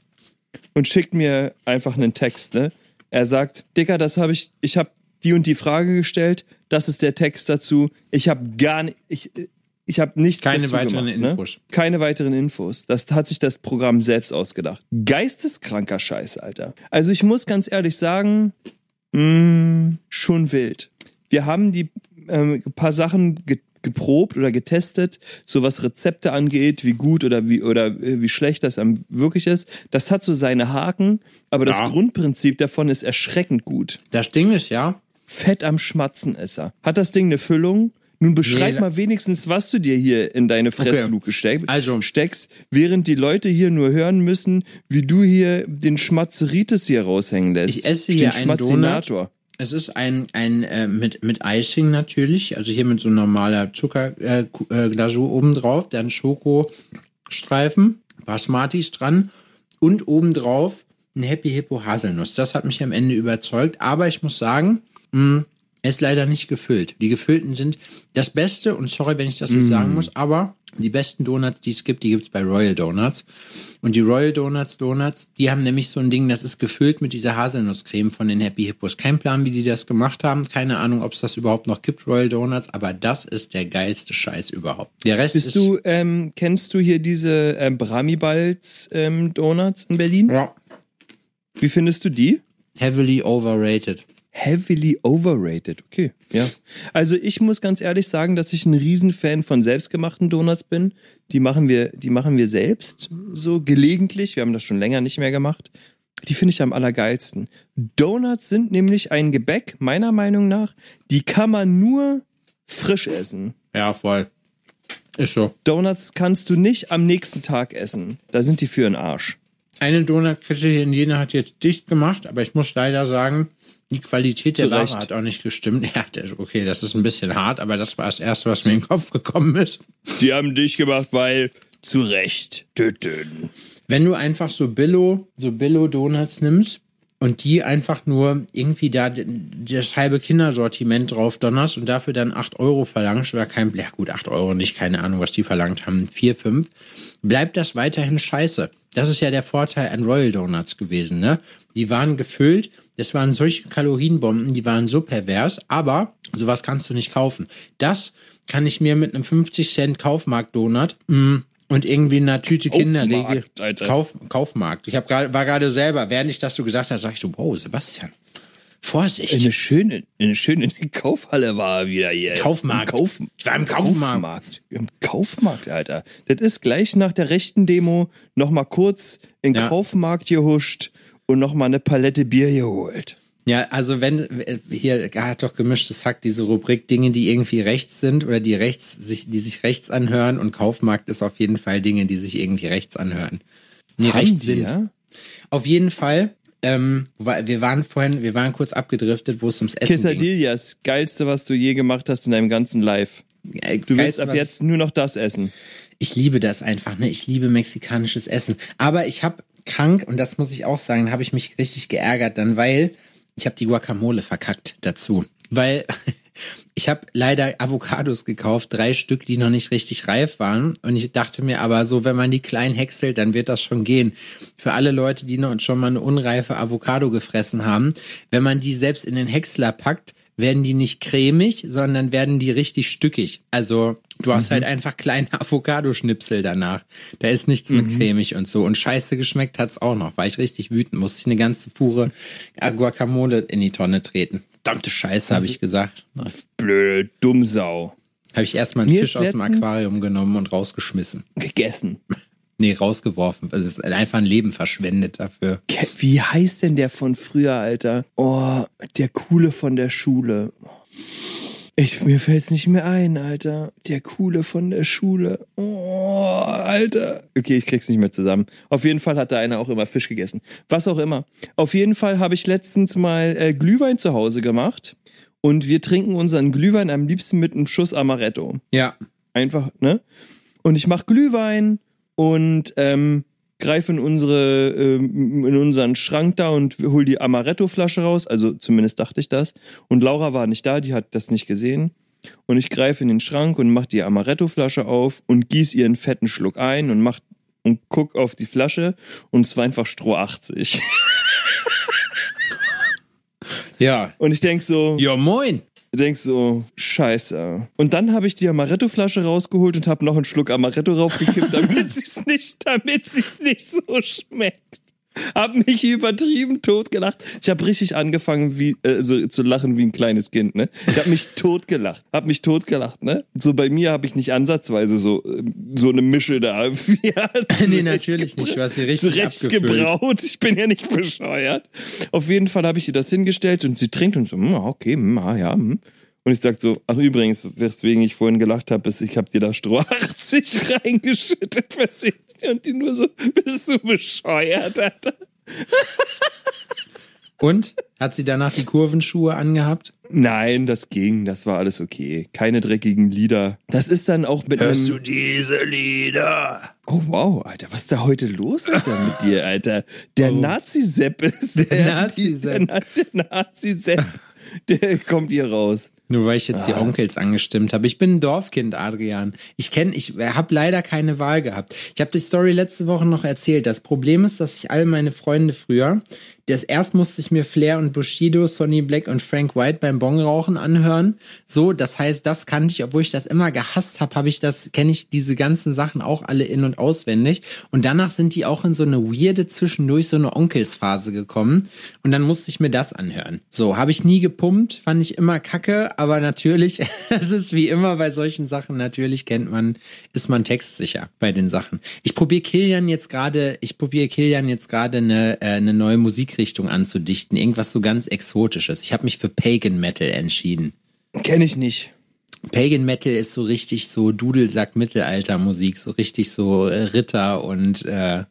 Und schickt mir einfach einen Text, ne? Er sagt, Dicker, das habe ich, ich habe die und die Frage gestellt, das ist der Text dazu. Ich habe gar nicht, ich, ich habe nichts Keine weiteren gemacht, Infos. Ne? Keine weiteren Infos. Das hat sich das Programm selbst ausgedacht. Geisteskranker Scheiß, Alter. Also ich muss ganz ehrlich sagen, mh, schon wild. Wir haben die ähm, ein paar Sachen ge geprobt oder getestet, so was Rezepte angeht, wie gut oder wie oder äh, wie schlecht das wirklich ist. Das hat so seine Haken, aber Ja. das Grundprinzip davon ist erschreckend gut. Das Ding ist ja, Fett am Schmatzenesser. Hat das Ding eine Füllung? Nun beschreib Nee, mal wenigstens, was du dir hier in deine Fressluke steck, Also- steckst, während die Leute hier nur hören müssen, wie du hier den Schmatzeritis hier raushängen lässt. Ich esse hier einen Schmatzinator. Es ist ein, ein äh, mit, mit Icing natürlich, also hier mit so normaler Zuckerglasur äh, äh, obendrauf, dann Schokostreifen, Basmatis dran und obendrauf ein Happy Hippo Haselnuss. Das hat mich am Ende überzeugt, aber ich muss sagen, mh, er ist leider nicht gefüllt. Die gefüllten sind das Beste und sorry, wenn ich das jetzt sagen muss, aber die besten Donuts, die es gibt, die gibt's bei Royal Donuts. Und die Royal Donuts Donuts, die haben nämlich so ein Ding, das ist gefüllt mit dieser Haselnusscreme von den Happy Hippos. Kein Plan, wie die das gemacht haben. Keine Ahnung, ob es das überhaupt noch gibt, Royal Donuts. Aber das ist der geilste Scheiß überhaupt. Der Rest Bist ist... du, ähm, kennst du hier diese ähm, Bramibalz ähm, Donuts in Berlin? ja, Wie findest du die? heavily overrated. Heavily overrated, okay, ja. Also ich muss ganz ehrlich sagen, dass ich ein Riesenfan von selbstgemachten Donuts bin. Die machen wir, die machen wir selbst so gelegentlich. Wir haben das schon länger nicht mehr gemacht. Die finde ich am allergeilsten. Donuts sind nämlich ein Gebäck, meiner Meinung nach, die kann man nur frisch essen. Ja, voll. Ist so. Donuts kannst du nicht am nächsten Tag essen. Da sind die für den Arsch. Eine Donutkette in Jena hat jetzt dicht gemacht, aber ich muss leider sagen, die Qualität der Ware hat auch nicht gestimmt. Ja, okay, das ist ein bisschen hart, aber das war das Erste, was mir in den Kopf gekommen ist. Die haben dich gemacht, weil zu Recht. Töten. Wenn du einfach so Billo, so Billo-Donuts nimmst und die einfach nur irgendwie da das halbe Kindersortiment drauf donnerst und dafür dann 8 Euro verlangst oder kein, ja gut, 8 Euro nicht, keine Ahnung, was die verlangt haben, 4, 5, bleibt das weiterhin scheiße. Das ist ja der Vorteil an Royal Donuts gewesen, ne? Die waren gefüllt, das waren solche Kalorienbomben, die waren so pervers, aber sowas kannst du nicht kaufen. Das kann ich mir mit einem 50 Cent Kaufmarkt-Donut mm, und irgendwie einer Tüte Kinderriegel. Kauf, Kaufmarkt. Ich hab grad, war gerade selber, während ich das so gesagt habe, sag ich so, wow, Sebastian, Vorsicht. Eine schöne, eine schöne Kaufhalle war er wieder hier. Kaufmarkt. Im Kauf, Ich war im Kaufmarkt. Kaufmarkt. Im Kaufmarkt, Alter. Das ist gleich nach der rechten Demo noch mal kurz in den Ja. Kaufmarkt gehuscht und noch mal eine Palette Bier geholt. Ja, also wenn äh, hier hat doch gemischtes Hack diese Rubrik Dinge, die irgendwie rechts sind oder die rechts sich die sich rechts anhören und Kaufmarkt ist auf jeden Fall Dinge, die sich irgendwie rechts anhören. Nee, Haben rechts die, sind. ja? Auf jeden Fall ähm, wir waren vorhin, wir waren kurz abgedriftet, wo es ums Essen ging. Quesadillas, geilste, was du je gemacht hast in deinem ganzen Life. Du willst ab jetzt nur noch das essen. Ich liebe das einfach, ne? Ich liebe mexikanisches Essen. Aber ich habe krank, und das muss ich auch sagen, habe ich mich richtig geärgert dann, weil ich habe die Guacamole verkackt dazu. Weil ich habe leider Avocados gekauft, drei Stück, die noch nicht richtig reif waren. Und ich dachte mir aber so, wenn man die klein häckselt, dann wird das schon gehen. Für alle Leute, die noch schon mal eine unreife Avocado gefressen haben, wenn man die selbst in den Häcksler packt, werden die nicht cremig, sondern werden die richtig stückig. Also du hast halt einfach kleine Avocadoschnipsel danach. Da ist nichts mit cremig und so. Und scheiße geschmeckt hat's auch noch. War ich richtig wütend. Musste ich eine ganze Fuhre Guacamole in die Tonne treten. Verdammte Scheiße, habe ich gesagt. Blöde Dummsau. Habe ich erstmal einen Mir Fisch aus dem Aquarium genommen und rausgeschmissen. Gegessen. Nee, rausgeworfen. Also es ist einfach ein Leben verschwendet dafür. Wie heißt denn der von früher, Alter? Oh, der Coole von der Schule. Ich, mir fällt's nicht mehr ein, Alter. Der Coole von der Schule. Oh, Alter. Okay, ich krieg's nicht mehr zusammen. Auf jeden Fall hat da einer auch immer Fisch gegessen. Was auch immer. Auf jeden Fall habe ich letztens mal äh, Glühwein zu Hause gemacht. Und wir trinken unseren Glühwein am liebsten mit einem Schuss Amaretto Ja. einfach, ne? Und ich mach Glühwein und ähm, greife in unsere ähm, in unseren Schrank da und hol die Amaretto-Flasche raus. Also zumindest dachte ich das. Und Laura war nicht da, die hat das nicht gesehen. Und ich greife in den Schrank und mach die Amaretto-Flasche auf und gieß ihren fetten Schluck ein und mach und guck auf die Flasche und es war einfach Stroh 80. Ja. Und ich denk so, Ja, moin. Denkst so, scheiße. Und dann habe ich die Amaretto-Flasche rausgeholt und habe noch einen Schluck Amaretto raufgekippt, damit sich's nicht, damit sich's nicht so schmeckt. Hab mich übertrieben totgelacht. Ich habe richtig angefangen wie äh, so, zu lachen wie ein kleines Kind, ne? Ich habe mich totgelacht. Hab mich totgelacht, ne? So bei mir habe ich nicht ansatzweise so äh, so eine Mische da. Nee, natürlich nicht. Du hast sie richtig zurecht gebraut. Ich bin ja nicht bescheuert. Auf jeden Fall habe ich ihr das hingestellt und sie trinkt und so, hm, okay, hm, ah, ja. Hm. Und ich sag so, ach übrigens, weswegen ich vorhin gelacht habe, ist, ich habe dir da Stroh 80 reingeschüttet versehentlich. Und die nur so, bist du bescheuert, Alter? Und? Hat sie danach die Kurvenschuhe angehabt? Nein, das ging, das war alles okay. Keine dreckigen Lieder. Das ist dann auch mit Hörst du diese Lieder? Oh wow, Alter, was ist da heute los, Alter, mit dir, Alter? Der Nazi-Sepp ist der, Nazi-Sepp. Der, der Nazi-Sepp, der kommt hier raus. Nur weil ich jetzt die Ah. Onkels angestimmt habe. Ich bin ein Dorfkind, Adrian. Ich kenne, ich habe leider keine Wahl gehabt. Ich habe die Story letzte Woche noch erzählt. Das Problem ist, dass ich all meine Freunde früher, das erst musste ich mir Flair und Bushido, Sonny Black und Frank White beim Bongrauchen anhören. So, das heißt, das kannte ich, obwohl ich das immer gehasst habe, habe ich das, kenne ich diese ganzen Sachen auch alle in und auswendig. Und danach sind die auch in so eine weirde zwischendurch so eine Onkelsphase gekommen. Und dann musste ich mir das anhören. So, habe ich nie gepumpt, fand ich immer kacke, aber natürlich, es ist wie immer bei solchen Sachen, natürlich kennt man, ist man textsicher bei den Sachen. Ich probiere Kilian jetzt gerade, ich probiere Kilian jetzt gerade eine, äh, eine neue Musikrichtung anzudichten, irgendwas so ganz Exotisches. Ich habe mich für Pagan Metal entschieden. Kenn ich nicht. Pagan Metal ist so richtig so Dudelsack Mittelaltermusik, so richtig so äh, Ritter und äh,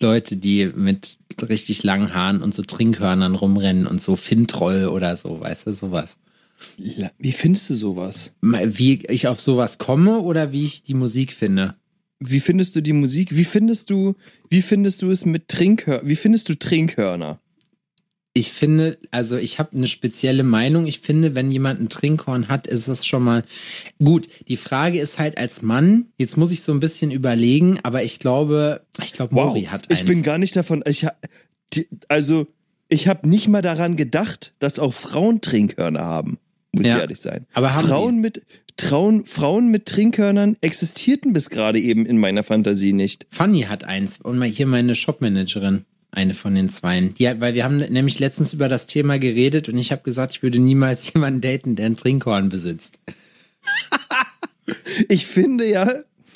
Leute, die mit richtig langen Haaren und so Trinkhörnern rumrennen und so Fintroll oder so, weißt du, sowas. Wie findest du sowas? Wie ich auf sowas komme oder wie ich die Musik finde. Wie findest du die Musik? Wie findest du, wie findest du es mit Trinkhörner? Wie findest du Trinkhörner? Ich finde, also ich habe eine spezielle Meinung. Ich finde, wenn jemand ein Trinkhorn hat, ist es schon mal gut. Die Frage ist halt als Mann, jetzt muss ich so ein bisschen überlegen, aber ich glaube, ich glaube, Mori hat eins. ich bin gar nicht davon, ich die, also ich habe nicht mal daran gedacht, dass auch Frauen Trinkhörner haben. Muss Ja. ich ehrlich sein. Aber haben Frauen sie? mit Trauen, Frauen mit Trinkhörnern existierten bis gerade eben in meiner Fantasie nicht. Fanny hat eins und mal hier meine Shopmanagerin, eine von den zweien. Die hat, weil wir haben nämlich letztens über das Thema geredet und ich habe gesagt, ich würde niemals jemanden daten, der ein Trinkhorn besitzt. Ich finde ja,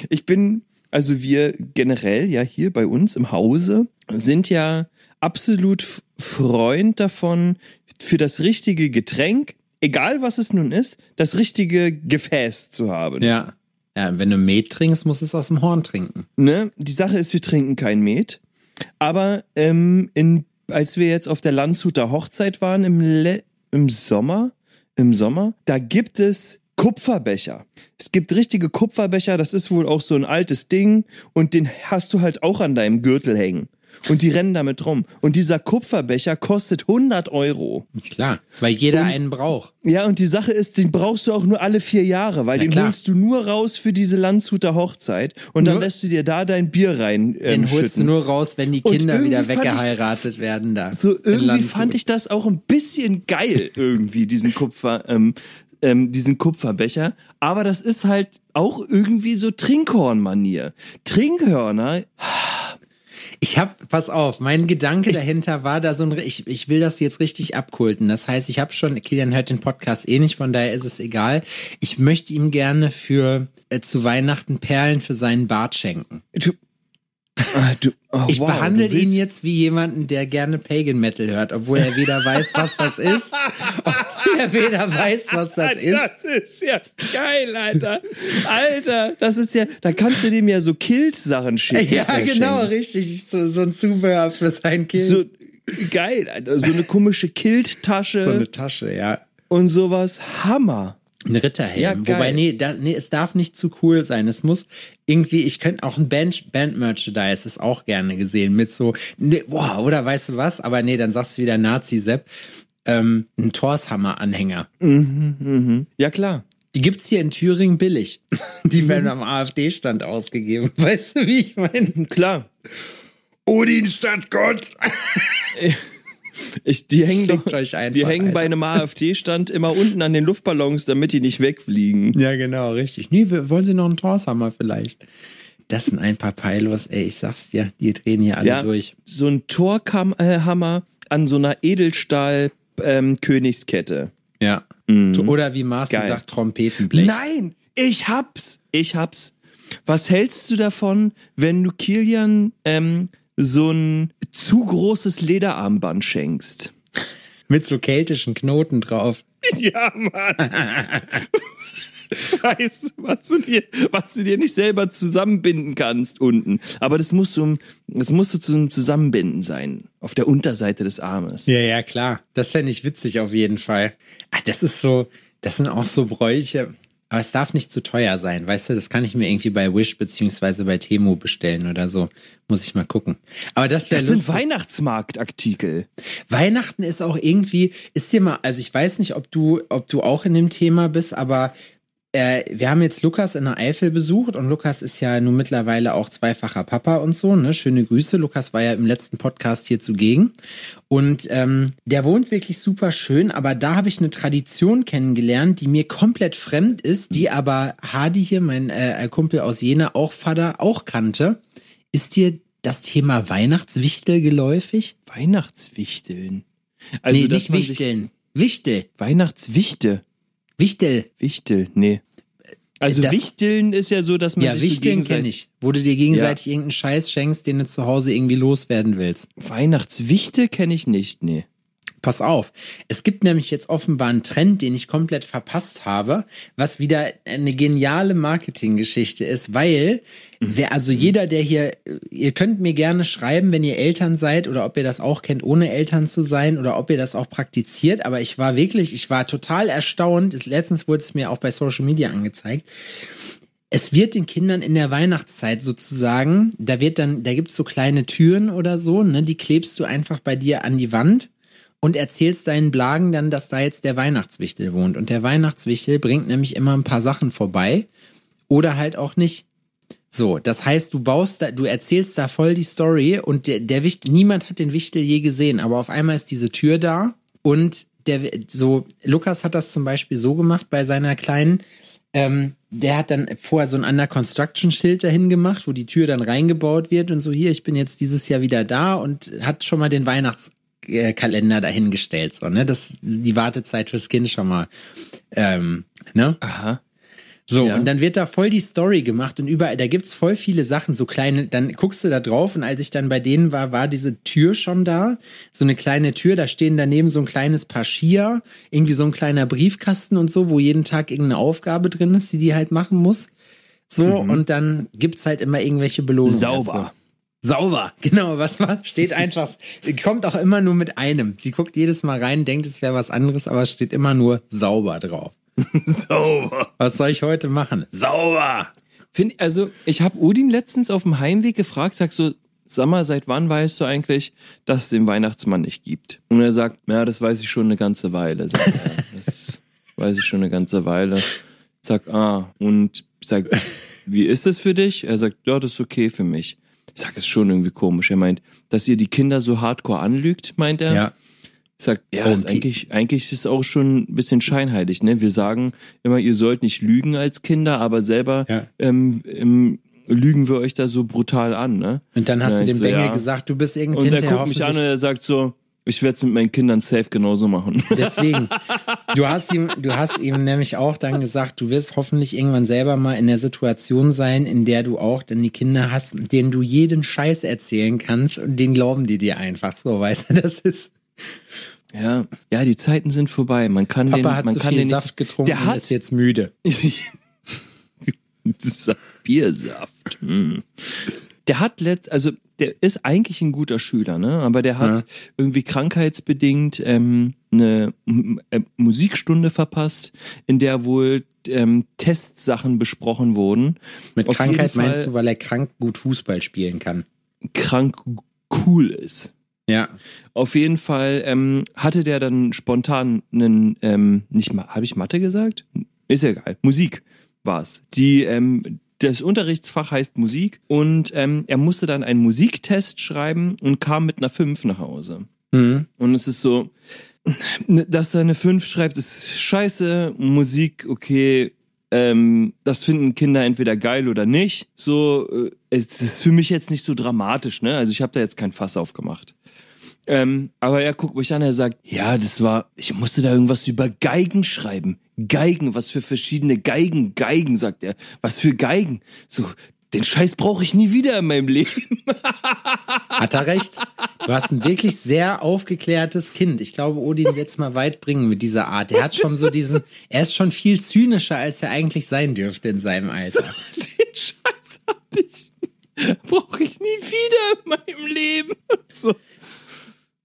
ich bin, also wir generell ja hier bei uns im Hause sind ja absolut Freund davon, für das richtige Getränk, egal was es nun ist, das richtige Gefäß zu haben. Ja. Ja, wenn du Met trinkst, musst du es aus dem Horn trinken. Ne? Die Sache ist, wir trinken kein Met. Aber ähm, in, als wir jetzt auf der Landshuter Hochzeit waren im, Le im Sommer, im Sommer, da gibt es Kupferbecher. Es gibt richtige Kupferbecher, das ist wohl auch so ein altes Ding und den hast du halt auch an deinem Gürtel hängen. Und die rennen damit rum. Und dieser Kupferbecher kostet 100 Euro. Klar, weil jeder einen braucht. Ja, und die Sache ist, den brauchst du auch nur alle vier Jahre, weil Na den klar. holst du nur raus für diese Landshuter Hochzeit und dann Nur- lässt du dir da dein Bier rein. Ähm, Den holst schütten. du nur raus, wenn die Und Kinder wieder fand ich- weggeheiratet werden da. So irgendwie fand ich das auch ein bisschen geil irgendwie diesen Kupfer ähm, ähm, diesen Kupferbecher, aber das ist halt auch irgendwie so Trinkhorn-Manier. Trinkhörner, Ich hab, pass auf, mein Gedanke dahinter war da so ein, ich, ich will das jetzt richtig abkulten. Das heißt, ich habe schon, Kilian hört den Podcast eh nicht, von daher ist es egal. Ich möchte ihm gerne für äh, zu Weihnachten Perlen für seinen Bart schenken. du, ah, du oh, Ich wow, behandle ihn jetzt wie jemanden, der gerne Pagan Metal hört, obwohl er weder weiß, was das ist, obwohl er weder weiß, was das ist. Das ist ja geil, Alter. Alter, das ist ja, da kannst du dem ja so Kilt-Sachen schicken. Ja, genau, schenken. richtig. So, so ein Zubehör für sein Kind. So geil, Alter. So eine komische Kilt-Tasche so eine Tasche, ja. und sowas. Hammer. Ein Ritterhelm. Ja. Wobei, nee, da, nee, es darf nicht zu cool sein. Es muss irgendwie, ich könnte auch ein Band, Band-Merchandise ist auch gerne gesehen mit so, nee, boah, oder weißt du was? Aber nee, dann sagst du wieder Nazi-Sepp. Ähm, ein Torshammer-Anhänger. Ja, klar. Die gibt's hier in Thüringen billig. Die werden am AfD-Stand ausgegeben. Weißt du, wie ich meine? Klar. Odin statt Gott. Ich, die hängen, doch, die hängen bei einem AfD-Stand immer unten an den Luftballons, damit die nicht wegfliegen. Ja, genau, richtig. Nee, wir, wollen Sie noch einen Torshammer vielleicht? Das sind ein paar Peilos, ey, ich sag's dir, die drehen hier alle Ja, durch. so ein Torhammer an so einer Edelstahl-Königskette. Ja. So, Oder wie Marcel Mhm. Sagt, Trompetenblech. Nein, ich hab's. Ich hab's. Was hältst du davon, wenn du Kilian ähm, so ein zu großes Lederarmband schenkst? Mit so keltischen Knoten drauf. Ja, Mann. Weißt du, was du dir, was du dir nicht selber zusammenbinden kannst unten. Aber das muss so, das muss so zum Zusammenbinden sein. Auf der Unterseite des Armes. Ja, ja, klar. Das fände ich witzig auf jeden Fall. Ah, das ist so, das sind auch so Bräuche. Aber es darf nicht zu teuer sein, weißt du? Das kann ich mir irgendwie bei Wish beziehungsweise bei Temo bestellen oder so. Muss ich mal gucken. Aber das wäre Das sind lustig. Weihnachtsmarktartikel. Weihnachten ist auch irgendwie, ist dir mal, also ich weiß nicht, ob du, ob du auch in dem Thema bist, aber äh, wir haben jetzt Lukas in der Eifel besucht und Lukas ist ja nun mittlerweile auch zweifacher Papa und so, ne? Schöne Grüße. Lukas war ja im letzten Podcast hier zugegen. Und ähm, der wohnt wirklich super schön, aber da habe ich eine Tradition kennengelernt, die mir komplett fremd ist, die aber Hadi hier, mein äh, Kumpel aus Jena, auch Vater, auch kannte. Ist dir das Thema Weihnachtswichtel geläufig? Weihnachtswichteln. Also, nee, nicht Wichteln. Wichtel. Weihnachtswichte. Wichtel. Wichtel, nee. Also Das- Wichteln ist ja so, dass man Ja, sich so Wichteln gegenseitig... kenne ich. Wo du dir gegenseitig irgendeinen Scheiß schenkst, den du zu Hause irgendwie loswerden willst. Weihnachtswichte kenne ich nicht, nee. Pass auf. Es gibt nämlich jetzt offenbar einen Trend, den ich komplett verpasst habe, was wieder eine geniale Marketinggeschichte ist, weil wer, also jeder, der hier, ihr könnt mir gerne schreiben, wenn ihr Eltern seid oder ob ihr das auch kennt, ohne Eltern zu sein oder ob ihr das auch praktiziert, aber ich war wirklich, ich war total erstaunt. Letztens wurde es mir auch bei Social Media angezeigt. Es wird den Kindern in der Weihnachtszeit sozusagen, da wird dann, da gibt's so kleine Türen oder so, ne, die klebst du einfach bei dir an die Wand und erzählst deinen Blagen dann, dass da jetzt der Weihnachtswichtel wohnt. Und der Weihnachtswichtel bringt nämlich immer ein paar Sachen vorbei oder halt auch nicht. So, das heißt, du baust da, du erzählst da voll die Story und der, der Wichtel, niemand hat den Wichtel je gesehen, aber auf einmal ist diese Tür da und der, so, Lukas hat das zum Beispiel so gemacht bei seiner kleinen, ähm, der hat dann vorher so ein Under Construction Schild dahin gemacht, wo die Tür dann reingebaut wird und so hier, ich bin jetzt dieses Jahr wieder da und hat schon mal den Weihnachtskalender dahingestellt, so, ne, das, die Wartezeit fürs Kind schon mal, ähm, ne? Aha. So, Ja. und dann wird da voll die Story gemacht und überall, da gibt's voll viele Sachen, so kleine, dann guckst du da drauf und als ich dann bei denen war, war diese Tür schon da, so eine kleine Tür, da stehen daneben so ein kleines Paar Skier, irgendwie so ein kleiner Briefkasten und so, wo jeden Tag irgendeine Aufgabe drin ist, die die halt machen muss. So, und dann gibt's halt immer irgendwelche Belohnungen. Sauber. dafür. Sauber, genau, was man steht einfach, kommt auch immer nur mit einem. Sie guckt jedes Mal rein, denkt, es wäre was anderes, aber es steht immer nur sauber drauf. Sauber. Was soll ich heute machen? Sauber! Find, also, ich habe Udin letztens auf dem Heimweg gefragt, sag so, sag mal, seit wann weißt du eigentlich, dass es den Weihnachtsmann nicht gibt? Und er sagt, ja, das weiß ich schon eine ganze Weile. Sag, ja, das weiß ich schon eine ganze Weile. Sag, ah, und sag, wie ist das für dich? Er sagt, ja, das ist okay für mich. Ich sag, ist schon irgendwie komisch. Er meint, dass ihr die Kinder so hardcore anlügt, meint er. Ja. Ich sag, ja, Oh, ist eigentlich, eigentlich ist es auch schon ein bisschen scheinheilig, ne? Wir sagen immer, ihr sollt nicht lügen als Kinder, aber selber Ja. ähm, ähm, lügen wir euch da so brutal an, ne? Und dann hast Ja, du dem so, Bengel ja. gesagt, du bist irgendein Und er guckt mich an und er sagt so, ich werde es mit meinen Kindern safe genauso machen. Deswegen, du hast ihm, du hast ihm nämlich auch dann gesagt, du wirst hoffentlich irgendwann selber mal in der Situation sein, in der du auch dann die Kinder hast, denen du jeden Scheiß erzählen kannst und den glauben die dir einfach so, weißt du, das ist. ja, ja, die Zeiten sind vorbei. Man kann den, Papa hat man zu kann viel den nicht, Saft getrunken Der und hat ist jetzt müde. Sa- Biersaft. Hm. Der hat letzt, also der ist eigentlich ein guter Schüler, ne? Aber der hat Ja. irgendwie krankheitsbedingt ähm, eine äh, Musikstunde verpasst, in der wohl ähm, Testsachen besprochen wurden. Mit Auf Krankheit meinst du, weil er krank gut Fußball spielen kann. krank cool ist. Ja. Auf jeden Fall ähm, hatte der dann spontan einen, ähm, nicht mal, habe ich Mathe gesagt? Ist ja egal. Musik war's. Die, ähm, das Unterrichtsfach heißt Musik und ähm, er musste dann einen Musiktest schreiben und kam mit einer 5 nach Hause. Mhm. Und es ist so, dass er eine 5 schreibt, ist scheiße. Musik, okay. Ähm, das finden Kinder entweder geil oder nicht. So, äh, es ist für mich jetzt nicht so dramatisch, ne? Also ich habe da jetzt kein Fass aufgemacht. Ähm, aber er guckt mich an, er sagt, ja, das war, ich musste da irgendwas über Geigen schreiben. Geigen, was für verschiedene Geigen, Geigen, sagt er. Was für Geigen? So, den Scheiß brauche ich nie wieder in meinem Leben. Hat er recht. Du hast ein wirklich sehr aufgeklärtes Kind. Ich glaube, Odin wird es mal weit bringen mit dieser Art. Er hat schon so diesen, er ist schon viel zynischer, als er eigentlich sein dürfte in seinem Alter. den Scheiß hab ich, brauche ich nie wieder in meinem Leben. So.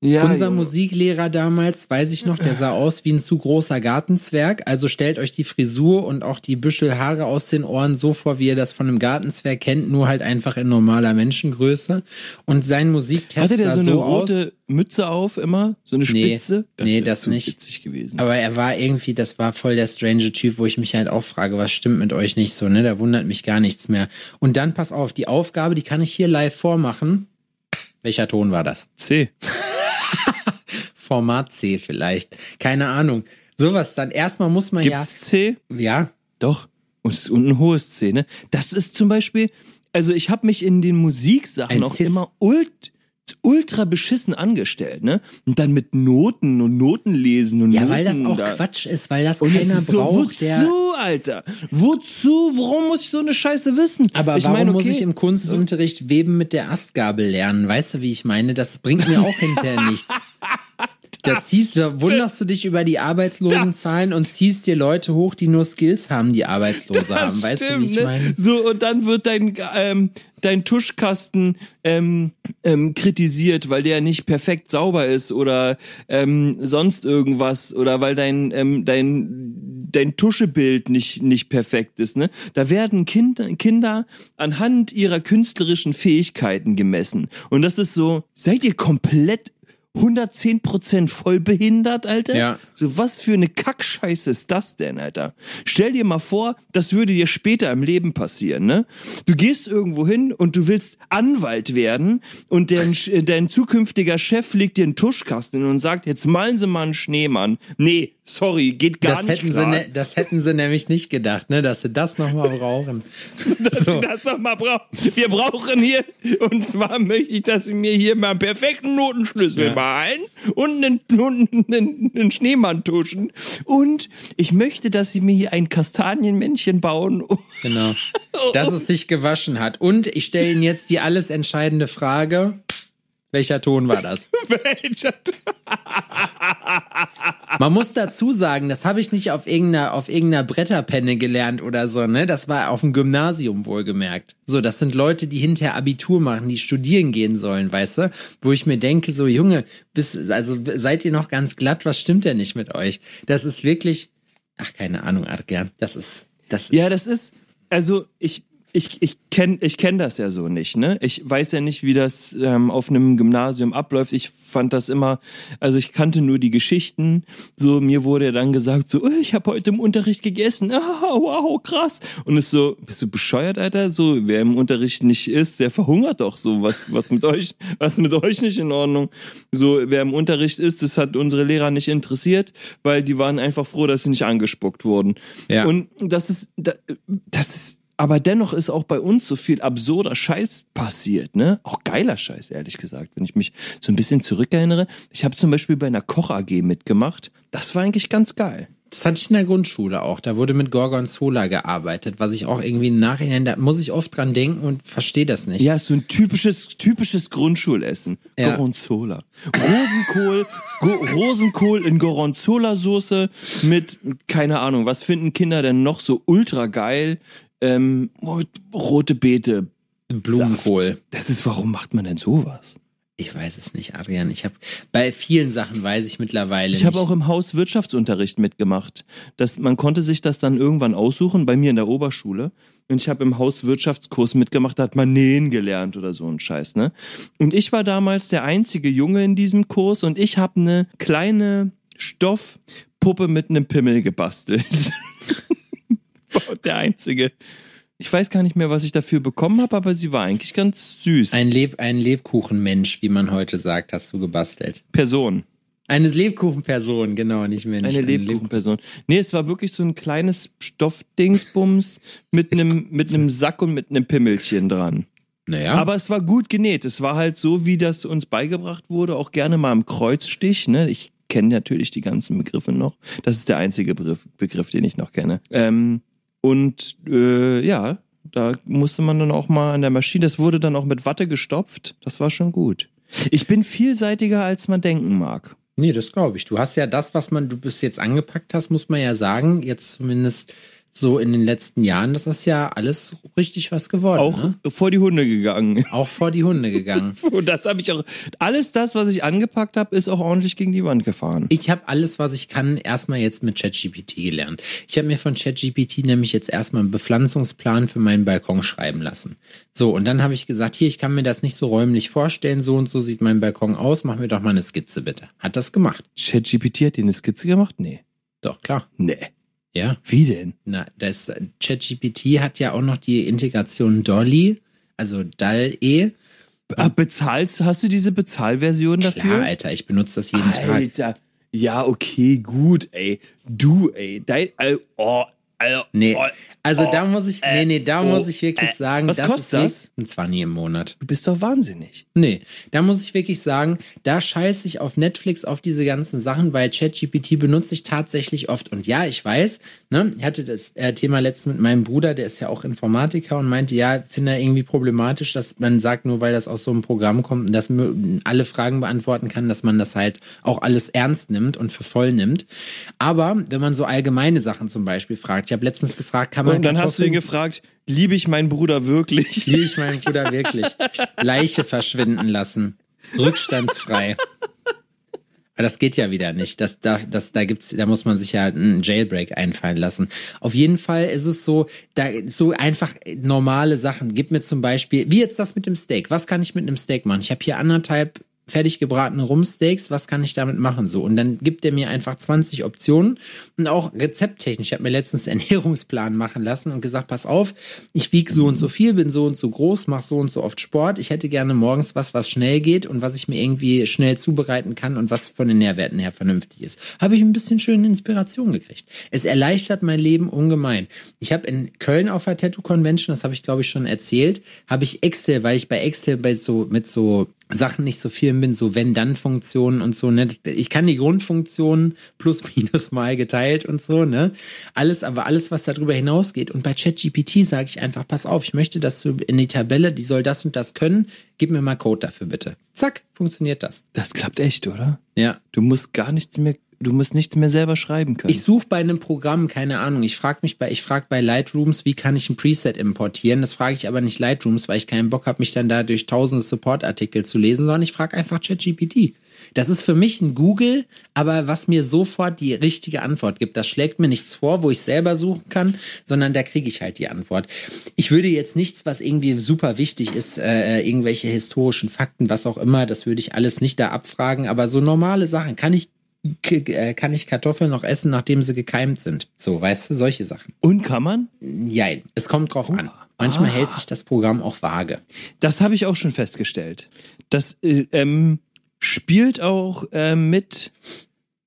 Ja, Unser Junge. Musiklehrer damals, weiß ich noch, der sah aus wie ein zu großer Gartenzwerg. Also stellt euch die Frisur und auch die Büschel Haare aus den Ohren so vor, wie ihr das von einem Gartenzwerg kennt, nur halt einfach in normaler Menschengröße. Und sein Musiktest Hatte der sah so eine so aus. rote Mütze auf immer? So eine Nee, Spitze? nee, das zu nicht. witzig gewesen. Aber er war irgendwie, das war voll der strange Typ, wo ich mich halt auch frage, was stimmt mit euch nicht so, ne? Da wundert mich gar nichts mehr. Und dann pass auf, die Aufgabe, die kann ich hier live vormachen. Welcher Ton war das? C. Format C vielleicht. Keine Ahnung. Sowas dann. Erstmal muss man Gibt's C? ja, ja, Doch. Und, es- und ein hohes C, ne? Das ist zum Beispiel, also ich habe mich in den Musiksachen Ein auch Cis. immer ult, ultra beschissen angestellt, ne? Und dann mit Noten und Noten lesen und ja, Noten weil das auch da. Quatsch ist, weil das Und keiner ist so, braucht, wozu, der. Alter? Wozu? Warum muss ich so eine Scheiße wissen? Aber ich warum meine, muss okay, ich im Kunstunterricht Weben mit der Astgabel lernen? Weißt du, wie ich meine? Das bringt mir auch hinterher nichts. Da ziehst, da wunderst du dich über die Arbeitslosenzahlen und ziehst dir Leute hoch, die nur Skills haben, die Arbeitslose Das haben. Weißt stimmt, du, wie ich ne? meine? So, und dann wird dein, ähm, dein Tuschkasten ähm, ähm, kritisiert, weil der nicht perfekt sauber ist oder ähm, sonst irgendwas oder weil dein, ähm, dein, dein Tuschebild nicht, nicht perfekt ist. Ne? Da werden Kinder, Kinder anhand ihrer künstlerischen Fähigkeiten gemessen. Und das ist so, seid ihr komplett 110% voll behindert, Alter? Ja. So, was für eine Kackscheiße ist das denn, Alter? Stell dir mal vor, das würde dir später im Leben passieren, ne? Du gehst irgendwo hin und du willst Anwalt werden und dein, äh, dein zukünftiger Chef legt dir einen Tuschkasten hin und sagt, jetzt malen Sie mal einen Schneemann. Nee, sorry, geht gar Das nicht hätten, sie klar. ne, das hätten sie nämlich nicht gedacht, ne, dass sie das nochmal brauchen. dass So. ich das noch mal brauche. Wir brauchen hier, und zwar möchte ich, dass Sie mir hier mal einen perfekten Notenschlüssel Ja. Malen und einen, und einen, einen Schneemann tuschen. Und ich möchte, dass Sie mir hier ein Kastanienmännchen bauen. Genau. Dass es sich gewaschen hat. Und ich stelle Ihnen jetzt die alles entscheidende Frage. Welcher Ton war das? Welcher? Man muss dazu sagen, das habe ich nicht auf irgendeiner, auf irgendeiner Bretterpenne gelernt oder so, ne? Das war auf dem Gymnasium wohlgemerkt. So, das sind Leute, die hinterher Abitur machen, die studieren gehen sollen, weißt du? Wo ich mir denke, so, Junge, bis, also seid ihr noch ganz glatt, was stimmt denn nicht mit euch? Das ist wirklich, ach, keine Ahnung, Adrian, das ist, das ist. Ja, das ist, also ich, ich, ich kenne ich kenn das ja so nicht, ne? Ich weiß ja nicht, wie das ähm, auf einem Gymnasium abläuft. Ich fand das immer, also ich kannte nur die Geschichten. So, mir wurde ja dann gesagt, so, "Oh, ich habe heute im Unterricht gegessen. Ah, wow, krass. Und es so, bist du bescheuert, Alter? So, wer im Unterricht nicht isst, der verhungert doch so. Was, was mit euch, was mit euch nicht in Ordnung? So, wer im Unterricht ist, das hat unsere Lehrer nicht interessiert, weil die waren einfach froh, dass sie nicht angespuckt wurden. Ja. Und das ist, da- das ist, aber dennoch ist auch bei uns so viel absurder Scheiß passiert, ne? Auch geiler Scheiß, ehrlich gesagt, wenn ich mich so ein bisschen zurückerinnere. Ich habe zum Beispiel bei einer Koch AG mitgemacht. Das war eigentlich ganz geil. Das hatte ich in der Grundschule auch. Da wurde mit Gorgonzola gearbeitet, was ich auch irgendwie im Nachhinein, da muss ich oft dran denken und verstehe das nicht. Ja, ist so ein typisches, typisches Grundschulessen. Ja. Gorgonzola. Rosenkohl, Go Rosenkohl in Gorgonzola-Soße mit, keine Ahnung, was finden Kinder denn noch so ultra geil? Ähm, und rote Beete. Blumenkohl. Saft. Das ist, warum macht man denn sowas? Ich weiß es nicht, Adrian. Ich habe bei vielen Sachen weiß ich mittlerweile Ich habe auch im Haus Wirtschaftsunterricht mitgemacht. Das, man konnte sich das dann irgendwann aussuchen, bei mir in der Oberschule. Und ich habe im Haus Wirtschaftskurs mitgemacht, da hat man nähen gelernt oder so ein Scheiß, ne? Und ich war damals der einzige Junge in diesem Kurs und ich habe eine kleine Stoffpuppe mit einem Pimmel gebastelt. der einzige. Ich weiß gar nicht mehr, was ich dafür bekommen habe, aber sie war eigentlich ganz süß. Ein, Leb ein Lebkuchenmensch, wie man heute sagt, hast du gebastelt. Person. Eine Lebkuchenperson, genau, nicht Mensch. Eine Lebkuchenperson. Nee, es war wirklich so ein kleines Stoffdingsbums mit einem mit einem Sack und mit einem Pimmelchen dran. Naja. Aber es war gut genäht. Es war halt so, wie das uns beigebracht wurde, auch gerne mal im Kreuzstich. Ne? Ich kenne natürlich die ganzen Begriffe noch. Das ist der einzige Begriff, Begriff den ich noch kenne. Ähm, und äh, ja, da musste man dann auch mal an der Maschine, das wurde dann auch mit Watte gestopft. Das war schon gut. Ich bin vielseitiger, als man denken mag. Nee, das glaube ich. Du hast ja das, was man du bis jetzt angepackt hast, muss man ja sagen, jetzt zumindest so in den letzten Jahren, das ist ja alles richtig was geworden. Auch ne? vor die Hunde gegangen. Auch vor die Hunde gegangen. Und das habe ich auch. Alles das, was ich angepackt habe, ist auch ordentlich gegen die Wand gefahren. Ich habe alles, was ich kann, erstmal jetzt mit ChatGPT gelernt. Ich habe mir von ChatGPT nämlich jetzt erstmal einen Bepflanzungsplan für meinen Balkon schreiben lassen. So, und dann habe ich gesagt, hier, ich kann mir das nicht so räumlich vorstellen, so und so sieht mein Balkon aus, mach mir doch mal eine Skizze bitte. Hat das gemacht? ChatGPT hat dir eine Skizze gemacht? Nee. Doch, klar. Nee. Ja. Wie denn? Na, das ChatGPT hat ja auch noch die Integration Dolly, also DAL-E. Ah, bezahlst, hast du diese Bezahlversion dafür? Klar, Alter, ich benutze das jeden Tag. Alter. Ja, okay, gut, ey. Du, ey. Dein, äh, oh, also, Nee, oh, also oh, da muss ich, nee, nee, da oh, muss ich wirklich äh. sagen, Was das kostet ist das? ein 20 im Monat. Du bist doch wahnsinnig. Nee, da muss ich wirklich sagen, da scheiße ich auf Netflix auf diese ganzen Sachen, weil ChatGPT benutze ich tatsächlich oft. Und ja, ich weiß, ne, ich hatte das Thema letztens mit meinem Bruder, der ist ja auch Informatiker und meinte, ja, finde er irgendwie problematisch, dass man sagt, nur weil das aus so einem Programm kommt und das mö- alle Fragen beantworten kann, dass man das halt auch alles ernst nimmt und für voll nimmt. Aber wenn man so allgemeine Sachen zum Beispiel fragt, ich habe letztens gefragt, kann man Und dann hast du ihn Kartoffeln- gefragt, liebe ich meinen Bruder wirklich? Liebe ich meinen Bruder wirklich. Leiche verschwinden lassen. Rückstandsfrei. Aber das geht ja wieder nicht. Das, da, das, da gibt's, da muss man sich ja einen Jailbreak einfallen lassen. Auf jeden Fall ist es so, da, so einfach normale Sachen. Gib mir zum Beispiel, wie jetzt das mit dem Steak. Was kann ich mit einem Steak machen? Ich habe hier anderthalb fertig gebratene Rumsteaks, was kann ich damit machen so und dann gibt er mir einfach 20 Optionen und auch rezepttechnisch. Ich habe mir letztens Ernährungsplan machen lassen und gesagt, pass auf, ich wiege so und so viel, bin so und so groß, mache so und so oft Sport. Ich hätte gerne morgens was, was schnell geht und was ich mir irgendwie schnell zubereiten kann und was von den Nährwerten her vernünftig ist. Habe ich ein bisschen schöne Inspiration gekriegt. Es erleichtert mein Leben ungemein. Ich habe in Köln auf der Tattoo Convention, das habe ich glaube ich schon erzählt, habe ich Excel, weil ich bei Excel bei so mit so Sachen nicht so viel bin, so wenn-dann-Funktionen und so, ne? Ich kann die Grundfunktionen plus minus mal geteilt und so, ne? Alles, aber alles, was darüber hinausgeht. Und bei ChatGPT sage ich einfach, pass auf, ich möchte, dass du in die Tabelle, die soll das und das können, gib mir mal Code dafür bitte. Zack, funktioniert das. Das klappt echt, oder? Ja. Du musst gar nichts mehr, du musst nichts mehr selber schreiben können. Ich suche bei einem Programm, keine Ahnung, ich frage mich bei, ich frage bei Lightrooms, wie kann ich ein Preset importieren? Das frage ich aber nicht Lightrooms, weil ich keinen Bock habe, mich dann da durch tausende Support-Artikel zu lesen, sondern ich frage einfach ChatGPT. Das ist für mich ein Google, aber was mir sofort die richtige Antwort gibt. Das schlägt mir nichts vor, wo ich selber suchen kann, sondern da kriege ich halt die Antwort. Ich würde jetzt nichts, was irgendwie super wichtig ist, äh, irgendwelche historischen Fakten, was auch immer, das würde ich alles nicht da abfragen, aber so normale Sachen kann ich äh, kann ich Kartoffeln noch essen, nachdem sie gekeimt sind? So, weißt du, solche Sachen. Und kann man? Jein, es kommt drauf an. Manchmal hält sich das Programm auch vage. Das habe ich auch schon festgestellt. Das äh, ähm, spielt auch äh, mit,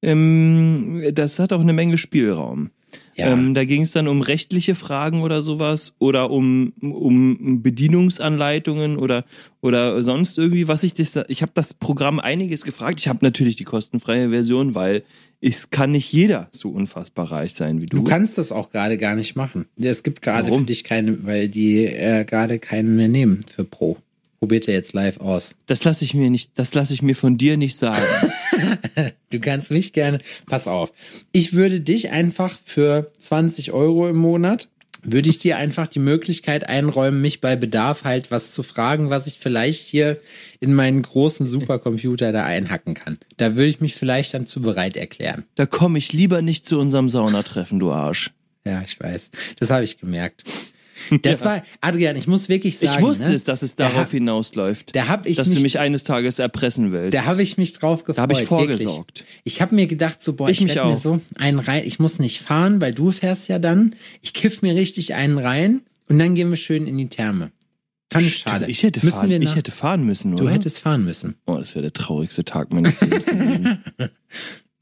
ähm, das hat auch eine Menge Spielraum. Ja. Ähm, da ging es dann um rechtliche Fragen oder sowas oder um, um Bedienungsanleitungen oder oder sonst irgendwie, was ich das, ich habe das Programm einiges gefragt. Ich habe natürlich die kostenfreie Version, weil es kann nicht jeder so unfassbar reich sein wie du. Du kannst das auch gerade gar nicht machen. Es gibt gerade für dich keine, weil die äh, gerade keinen mehr nehmen für Pro. Probiert er jetzt live aus. das lasse ich mir nicht, das lasse ich mir von dir nicht sagen. Du kannst mich gerne. Pass auf. Ich würde dich einfach für 20 Euro im Monat würde ich dir einfach die Möglichkeit einräumen, mich bei Bedarf halt was zu fragen, was ich vielleicht hier in meinen großen Supercomputer da einhacken kann. Da würde ich mich vielleicht dann zu bereit erklären. da komme ich lieber nicht zu unserem Saunatreffen, du Arsch. Ja, ich weiß. Das habe ich gemerkt. Das war, Adrian, ich muss wirklich sagen. Ich wusste ne? es, dass es Da darauf hab- hinausläuft. da hab ich dass mich- du mich eines Tages erpressen willst. Da habe ich mich drauf gefreut. hab ich wirklich. vorgesorgt. Ich habe mir gedacht, so boah, Ich ich, mich werd mir so einen rein. Ich muss nicht fahren, weil du fährst ja dann. Ich kiff mir richtig einen rein. und dann gehen wir schön in die Therme. Fand ich schade. Ich hätte, Müssen fahren, wir ich hätte fahren müssen, Du oder? hättest fahren müssen. oh, das wäre der traurigste Tag meines Lebens gewesen.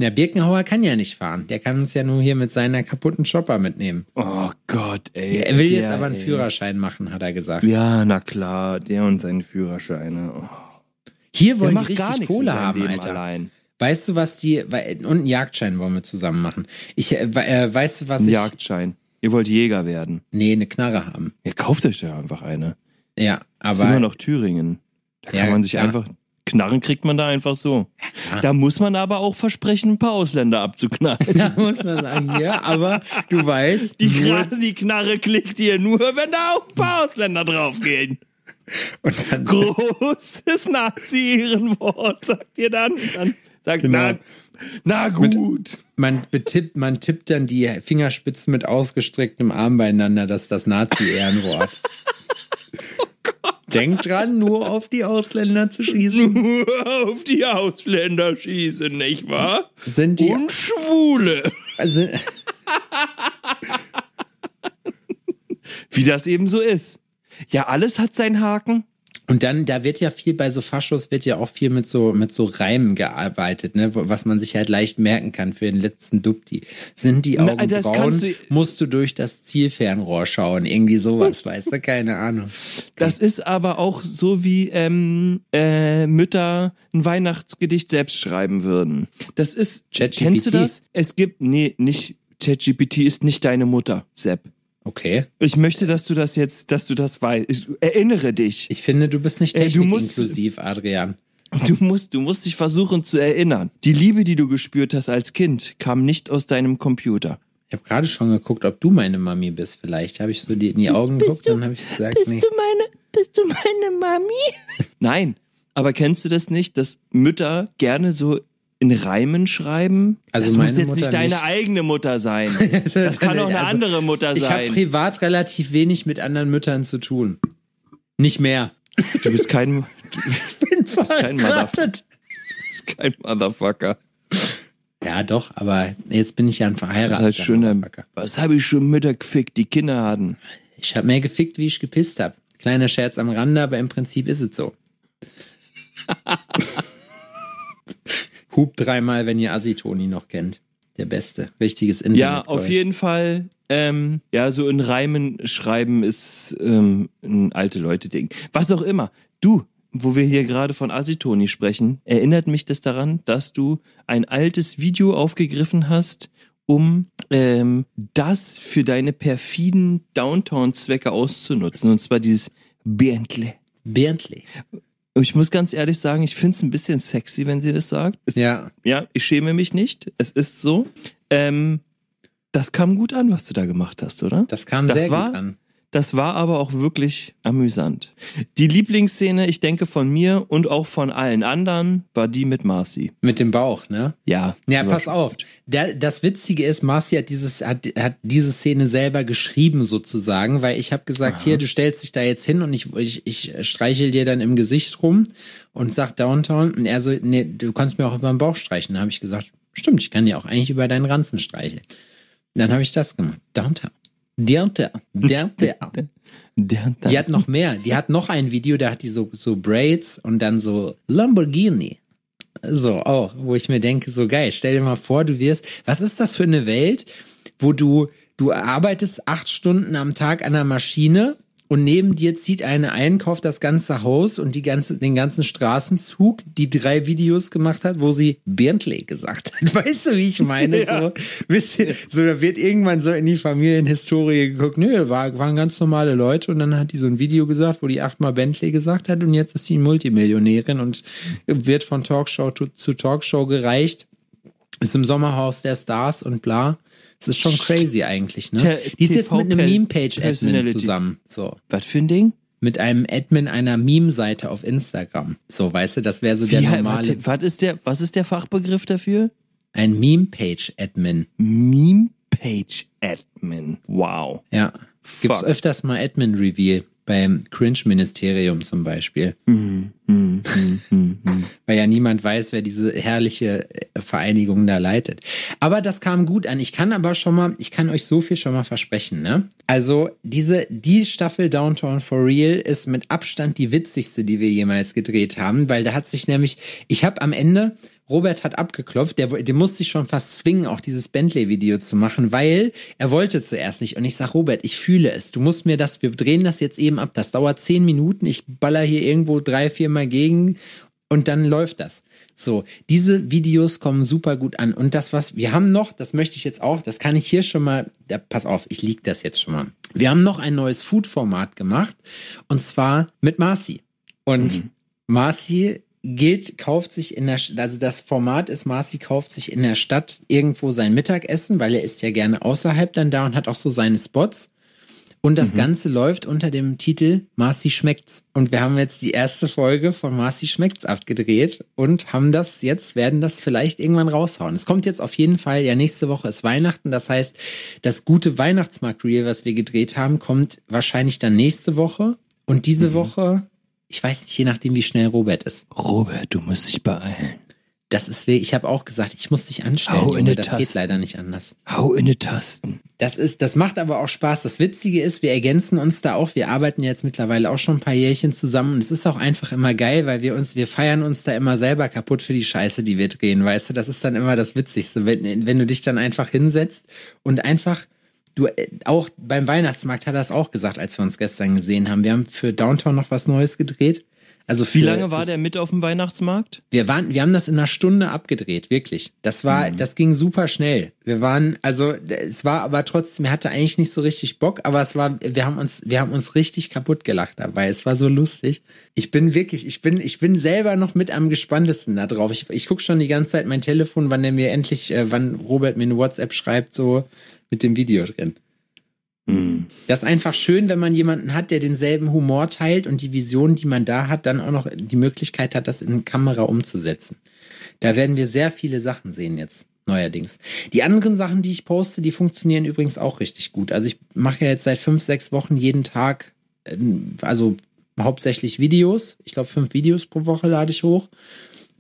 Der Birkenhauer kann ja nicht fahren. Der kann uns ja nur hier mit seiner kaputten Chopper mitnehmen. Oh Gott, ey. Er will jetzt der, aber einen ey. Führerschein machen, hat er gesagt. Ja, na klar, der und seine Führerscheine. Oh. Hier wollen gar richtig Kohle haben, Leben Alter. Allein. Weißt du, was die, und einen Jagdschein wollen wir zusammen machen. Ich, äh, äh, weißt du, was Ein ich, Jagdschein. Ihr wollt Jäger werden. nee, eine Knarre haben. Ihr kauft euch ja einfach eine. Ja, Das ist immer aber, noch Thüringen. Da kann Ja, man sich klar. einfach. Knarren kriegt man da einfach so. klar. Da muss man aber auch versprechen, ein paar Ausländer abzuknallen. da muss man sagen, ja, aber du weißt, Die, Knarre, die Knarre klickt ihr nur, wenn da auch ein paar Ausländer draufgehen. und dann, Großes Nazi-Ehrenwort, sagt ihr dann. Dann sagt, Genau. na, na gut. man betippt, man tippt dann die Fingerspitzen mit ausgestrecktem Arm beieinander, das ist das Nazi-Ehrenwort. Denkt dran, nur auf die Ausländer zu schießen. Nur auf die Ausländer schießen, nicht wahr? Sind die, Und Schwule. also, Wie das eben so ist. Ja, alles hat seinen Haken. Und dann, da wird ja viel bei so Faschos wird ja auch viel mit so, mit so Reimen gearbeitet, ne, was man sich halt leicht merken kann für den letzten Dupti. Sind die Na, Augen das braun, du- musst du durch das Zielfernrohr schauen. Irgendwie sowas, weißt du? Keine Ahnung. Das ist aber auch so, wie ähm, äh, Mütter ein Weihnachtsgedicht selbst schreiben würden. Das ist, kennst du das? Es gibt, nee, nicht, ChatGPT ist nicht deine Mutter, Sepp. Okay. Ich möchte, dass du das jetzt, dass du das weißt. Ich, erinnere dich. Ich finde, du bist nicht du technikinklusiv, Adrian. Du musst, du musst dich versuchen zu erinnern. Die Liebe, die du gespürt hast als Kind, kam nicht aus deinem Computer. Ich habe gerade schon geguckt, ob du meine Mami bist. Vielleicht habe ich so dir in die Augen geguckt und dann habe ich gesagt, nee. meine, bist du meine Mami? Nein. Aber kennst du das nicht, dass Mütter gerne so in Reimen schreiben? Also das meine muss jetzt Mutter nicht deine nicht. eigene Mutter sein. Das kann auch eine Also, andere Mutter Ich habe sein. privat relativ wenig mit anderen Müttern zu tun. Nicht mehr. Du bist kein, Bin kein verheiratet. du bist kein Motherfucker. Ja, doch, aber jetzt bin ich ja ein Das verheirateter halt schöner. Motherfucker. Was habe ich schon Mütter gefickt, die Kinder hatten? Ich habe mehr gefickt, wie ich gepisst habe. Kleiner Scherz am Rande, aber im Prinzip ist es so. Hub dreimal, wenn ihr Assi-Toni noch kennt. Der Beste. Richtiges Internet. Ja, auf jeden Fall. Ähm, ja, so in Reimen schreiben ist ähm, ein alte Leute-Ding. Was auch immer. Du, wo wir hier gerade von Asitoni sprechen, erinnert mich das daran, dass du ein altes Video aufgegriffen hast, um ähm, das für deine perfiden Downtown-Zwecke auszunutzen. Und zwar dieses Bentley. Bentley. Ich muss ganz ehrlich sagen, ich finde es ein bisschen sexy, wenn sie das sagt. Es Ja. ja, ich schäme mich nicht. Es ist so. Ähm, das kam gut an, was du da gemacht hast, oder? Das kam Das sehr war- gut an. Das war aber auch wirklich amüsant. Die Lieblingsszene, ich denke von mir und auch von allen anderen, war die mit Marcy. Mit dem Bauch, ne? Ja. Ja, pass auf. Der, das Witzige ist, Marci hat dieses hat, hat diese Szene selber geschrieben sozusagen, weil ich habe gesagt, hier, du stellst dich da jetzt hin und ich ich, ich streichel dir dann im Gesicht rum und sag Downtown und er so, nee, du kannst mir auch über den Bauch streichen. Da habe ich gesagt, stimmt, ich kann dir auch eigentlich über deinen Ranzen streicheln. Dann habe ich das gemacht. Downtown. Downtown. Downtown. Der, der, Die hat noch mehr. Die hat noch ein Video, da hat die so, so Braids und dann so Lamborghini. So, auch, wo ich mir denke, so geil. Stell dir mal vor, du wirst, was ist das für eine Welt, wo du, du arbeitest acht Stunden am Tag an der Maschine und neben dir zieht eine ein, kauft das ganze Haus und die ganze, den ganzen Straßenzug, die drei Videos gemacht hat, wo sie Bentley gesagt hat. Weißt du, wie ich meine? So, wisst ihr, so, da wird irgendwann so in die Familienhistorie geguckt, nö, war, waren ganz normale Leute und dann hat die so ein Video gesagt, wo die achtmal Bentley gesagt hat und jetzt ist sie Multimillionärin und wird von Talkshow zu, zu Talkshow gereicht, ist im Sommerhaus der Stars und bla. Es ist schon crazy eigentlich, ne? Die ist jetzt mit einem Meme-Page-Admin zusammen. So was für ein Ding? mit einem Admin einer Meme-Seite auf Instagram. So, weißt du, das wäre so der normale, was, ist der, was ist der Fachbegriff dafür? ein Meme-Page-Admin. Meme Page Admin. Wow. Ja. Gibt's öfters mal Admin-Reveal. Beim Cringe-Ministerium zum Beispiel. Mhm. Mhm. Mhm. Weil ja niemand weiß, wer diese herrliche äh, Vereinigung da leitet. Aber das kam gut an. Ich kann aber schon mal, ich kann euch so viel schon mal versprechen, ne? Also diese, die Staffel Downtown for Real ist mit Abstand die witzigste, die wir jemals gedreht haben, weil da hat sich nämlich, ich habe am Ende, Robert hat abgeklopft, der, der musste ich schon fast zwingen, auch dieses Bentley-Video zu machen, weil er wollte zuerst nicht. Und ich sag, Robert, ich fühle es. Du musst mir das, wir drehen das jetzt eben ab. Das dauert zehn Minuten. Ich baller hier irgendwo drei, vier Mal gegen und dann läuft das. So, diese Videos kommen super gut an. Und das, was wir haben noch, das möchte ich jetzt auch, das kann ich hier schon mal, ja, pass auf, ich lieg das jetzt schon mal. Wir haben noch ein neues Food-Format gemacht und zwar mit Marci. Und mhm. Marci geht, kauft sich in der, also das Format ist, Marci kauft sich in der Stadt irgendwo sein Mittagessen, weil er ist ja gerne außerhalb dann da und hat auch so seine Spots. Und das mhm. Ganze läuft unter dem Titel Marci schmeckt's. Und wir haben jetzt die erste Folge von Marci schmeckt's abgedreht und haben das jetzt, werden das vielleicht irgendwann raushauen. Es kommt jetzt auf jeden Fall, ja, nächste Woche ist Weihnachten. Das heißt, das gute Weihnachtsmarkt-Reel, was wir gedreht haben, kommt wahrscheinlich dann nächste Woche. Und diese mhm. Woche ich weiß nicht, je nachdem, wie schnell Robert ist. Robert, du musst dich beeilen. Das ist weh. Ich habe auch gesagt, ich muss dich anstellen. Hau in Junge, das Tasten. geht leider nicht anders. Hau in die Tasten. Das ist, das macht aber auch Spaß. Das Witzige ist, wir ergänzen uns da auch. Wir arbeiten jetzt mittlerweile auch schon ein paar Jährchen zusammen und es ist auch einfach immer geil, weil wir uns, wir feiern uns da immer selber kaputt für die Scheiße, die wir drehen. Weißt du, das ist dann immer das Witzigste, wenn, wenn du dich dann einfach hinsetzt und einfach du äh, auch beim Weihnachtsmarkt hat er es auch gesagt, als wir uns gestern gesehen haben. Wir haben für Downtown noch was Neues gedreht. Also für, Wie lange war der mit auf dem Weihnachtsmarkt? Wir waren, wir haben das in einer Stunde abgedreht, wirklich. Das war, mhm. das ging super schnell. Wir waren, also es war aber trotzdem, er hatte eigentlich nicht so richtig Bock, aber es war, wir haben uns, wir haben uns richtig kaputt gelacht dabei. Es war so lustig. Ich bin wirklich, ich bin, ich bin selber noch mit am gespanntesten da drauf. Ich, ich gucke schon die ganze Zeit mein Telefon, wann der mir endlich, äh, wann Robert mir eine WhatsApp schreibt, so, mit dem Video drin. Mhm. Das ist einfach schön, wenn man jemanden hat, der denselben Humor teilt und die Vision, die man da hat, dann auch noch die Möglichkeit hat, das in Kamera umzusetzen. Da werden wir sehr viele Sachen sehen jetzt neuerdings. Die anderen Sachen, die ich poste, die funktionieren übrigens auch richtig gut. Also ich mache ja jetzt seit fünf, sechs Wochen jeden Tag, ähm, also hauptsächlich Videos. Ich glaube, fünf Videos pro Woche lade ich hoch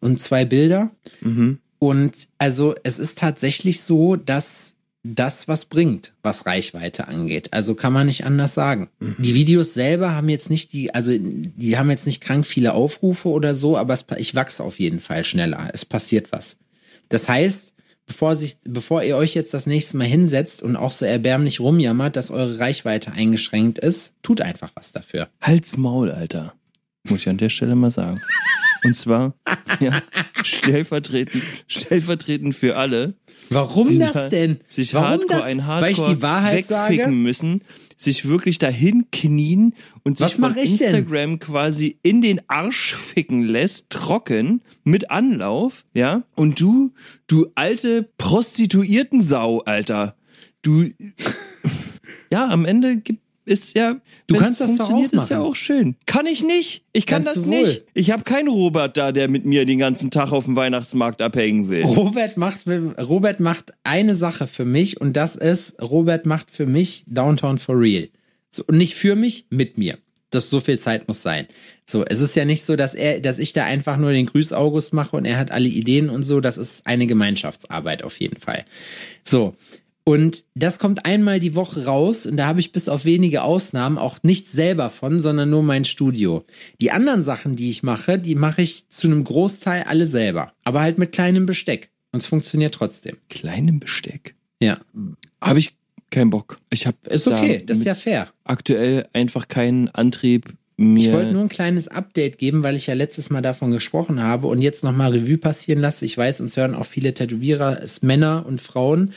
und zwei Bilder. Mhm. Und also es ist tatsächlich so, dass das was bringt, was Reichweite angeht. Also kann man nicht anders sagen. Mhm. Die Videos selber haben jetzt nicht die, also die haben jetzt nicht krank viele Aufrufe oder so, aber es, ich wachse auf jeden Fall schneller. Es passiert was. Das heißt, bevor sich, bevor ihr euch jetzt das nächste Mal hinsetzt und auch so erbärmlich rumjammert, dass eure Reichweite eingeschränkt ist, tut einfach was dafür. Halt's Maul, Alter. Muss ich an der Stelle mal sagen. Und zwar, ja, stellvertretend, stellvertretend für alle. Warum das denn? Sich Warum Hardcore das? ein Hardcore Weil ich die Wahrheit wegficken sage? müssen, sich wirklich dahin knien und sich von ich denn? Instagram quasi in den Arsch ficken lässt, trocken, mit Anlauf, ja? Und du, du alte Prostituiertensau, Alter. Du, ja, am Ende gibt ist ja, Du kannst das doch funktioniert, auch ist ja machen. auch schön. Kann ich nicht. Ich kann Kannst das wohl. nicht. Ich habe keinen Robert da, der mit mir den ganzen Tag auf dem Weihnachtsmarkt abhängen will. Robert macht, Robert macht eine Sache für mich und das ist, Robert macht für mich Downtown for real. So, und nicht für mich, mit mir. Das so viel Zeit muss sein. So, es ist ja nicht so, dass er, dass ich da einfach nur den Grüß August mache und er hat alle Ideen und so. Das ist eine Gemeinschaftsarbeit auf jeden Fall. So. Und das kommt einmal die Woche raus und da habe ich bis auf wenige Ausnahmen auch nichts selber von, sondern nur mein Studio. Die anderen Sachen, die ich mache, die mache ich zu einem Großteil alle selber. Aber halt mit kleinem Besteck. Und es funktioniert trotzdem. Kleinem Besteck. Ja. Habe ich keinen Bock. Ich habe Ist okay, das ist ja fair. aktuell einfach keinen Antrieb mir. Ich wollte nur ein kleines Update geben, weil ich ja letztes Mal davon gesprochen habe und jetzt nochmal Revue passieren lasse. Ich weiß, uns hören auch viele Tätowierer, es Männer und Frauen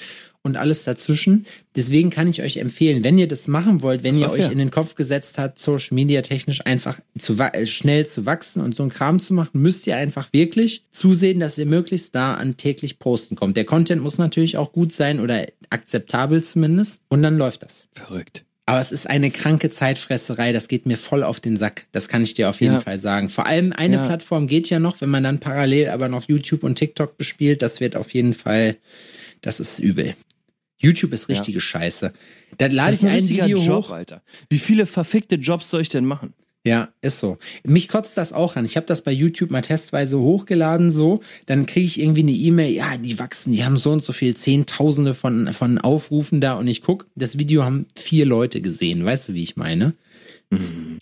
und alles dazwischen. Deswegen kann ich euch empfehlen, wenn ihr das machen wollt, wenn ihr war euch fair. in den Kopf gesetzt habt, Social Media technisch einfach zu äh, schnell zu wachsen und so ein Kram zu machen, müsst ihr einfach wirklich zusehen, dass ihr möglichst da an täglich posten kommt. Der Content muss natürlich auch gut sein oder akzeptabel zumindest und dann läuft das. verrückt. Aber es ist eine kranke Zeitfresserei, das geht mir voll auf den Sack. Das kann ich dir auf jeden Ja. Fall sagen. Vor allem eine Ja. Plattform geht ja noch, wenn man dann parallel aber noch YouTube und TikTok bespielt, das wird auf jeden Fall, das ist übel. YouTube ist richtige Scheiße. Da lade Das ich ein ein Video Job, hoch. Alter. Wie viele verfickte Jobs soll ich denn machen? Ja, ist so. Mich kotzt das auch an. Ich habe das bei YouTube mal testweise hochgeladen, so. Dann kriege ich irgendwie eine E-Mail, ja, die wachsen, die haben so und so viel, Zehntausende von, von Aufrufen da und ich guck, das Video haben vier Leute gesehen. Weißt du, wie ich meine?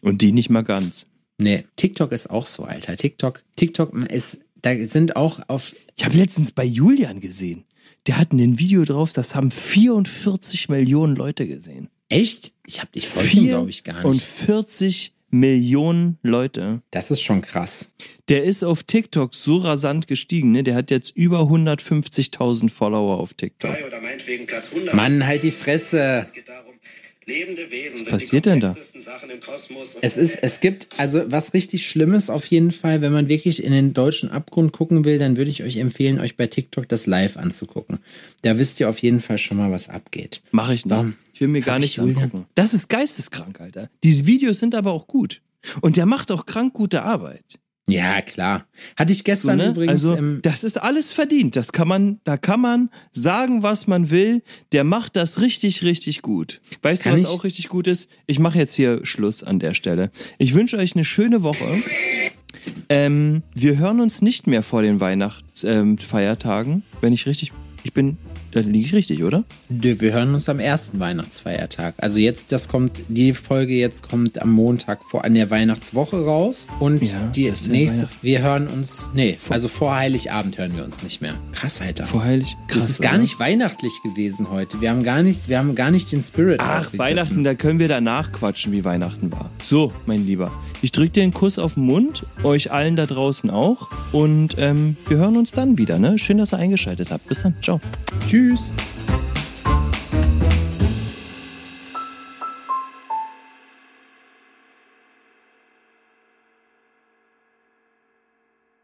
Und die nicht mal ganz. Nee, TikTok ist auch so, Alter. TikTok, TikTok ist, da sind auch auf, Ich habe letztens bei Julian gesehen. Der hat ein Video drauf, das haben 44 Millionen Leute gesehen. echt? Ich hab, ich folge ihm, glaube ich, gar und nicht. 40 Millionen Leute. Das ist schon krass. Der ist auf TikTok so rasant gestiegen, ne? Der hat jetzt über 150.000 Follower auf TikTok. oder meinetwegen Platz 100. Mann, halt die Fresse. Es geht darum, lebende Wesen sind passiert die denn da? komplexesten Sachen im Kosmos. und Es ist, es gibt, also was richtig Schlimmes auf jeden Fall, wenn man wirklich in den deutschen Abgrund gucken will, dann würde ich euch empfehlen, euch bei TikTok das live anzugucken. Da wisst ihr auf jeden Fall schon mal, was abgeht. Mache ich nicht. Warum? Ich will mir gar ich nichts angucken. Das ist geisteskrank, Alter. Diese Videos sind aber auch gut. Und der macht auch krank gute Arbeit. Ja, klar. Hatte ich So, gestern ne? übrigens also, das ist alles verdient. Das kann man, da kann man sagen, was man will. Der macht das richtig, richtig gut. Weißt Kann du, was ich- auch richtig gut ist? Ich mache jetzt hier Schluss an der Stelle. Ich wünsche euch eine schöne Woche. Ähm, wir hören uns nicht mehr vor den Weihnachtsfeiertagen, ähm, wenn ich richtig, ich bin, da liege ich richtig, oder? Nö, wir hören uns am ersten Weihnachtsfeiertag. Also jetzt, das kommt, die Folge jetzt kommt am Montag vor an der Weihnachtswoche raus. Und Ja, die nächste, wir hören uns, nee, also vor Heiligabend hören wir uns nicht mehr. Krass, Alter. Vor Heilig. das ist gar oder? nicht weihnachtlich gewesen heute. Wir haben gar nicht, wir haben gar nicht den Spirit. Ach. Weihnachten, da können wir danach quatschen, wie Weihnachten war. So, mein Lieber. Ich drücke dir einen Kuss auf den Mund, euch allen da draußen auch. Und ähm, wir hören uns dann wieder, ne? Schön, dass ihr eingeschaltet habt. Bis dann. Ciao. Tschüss.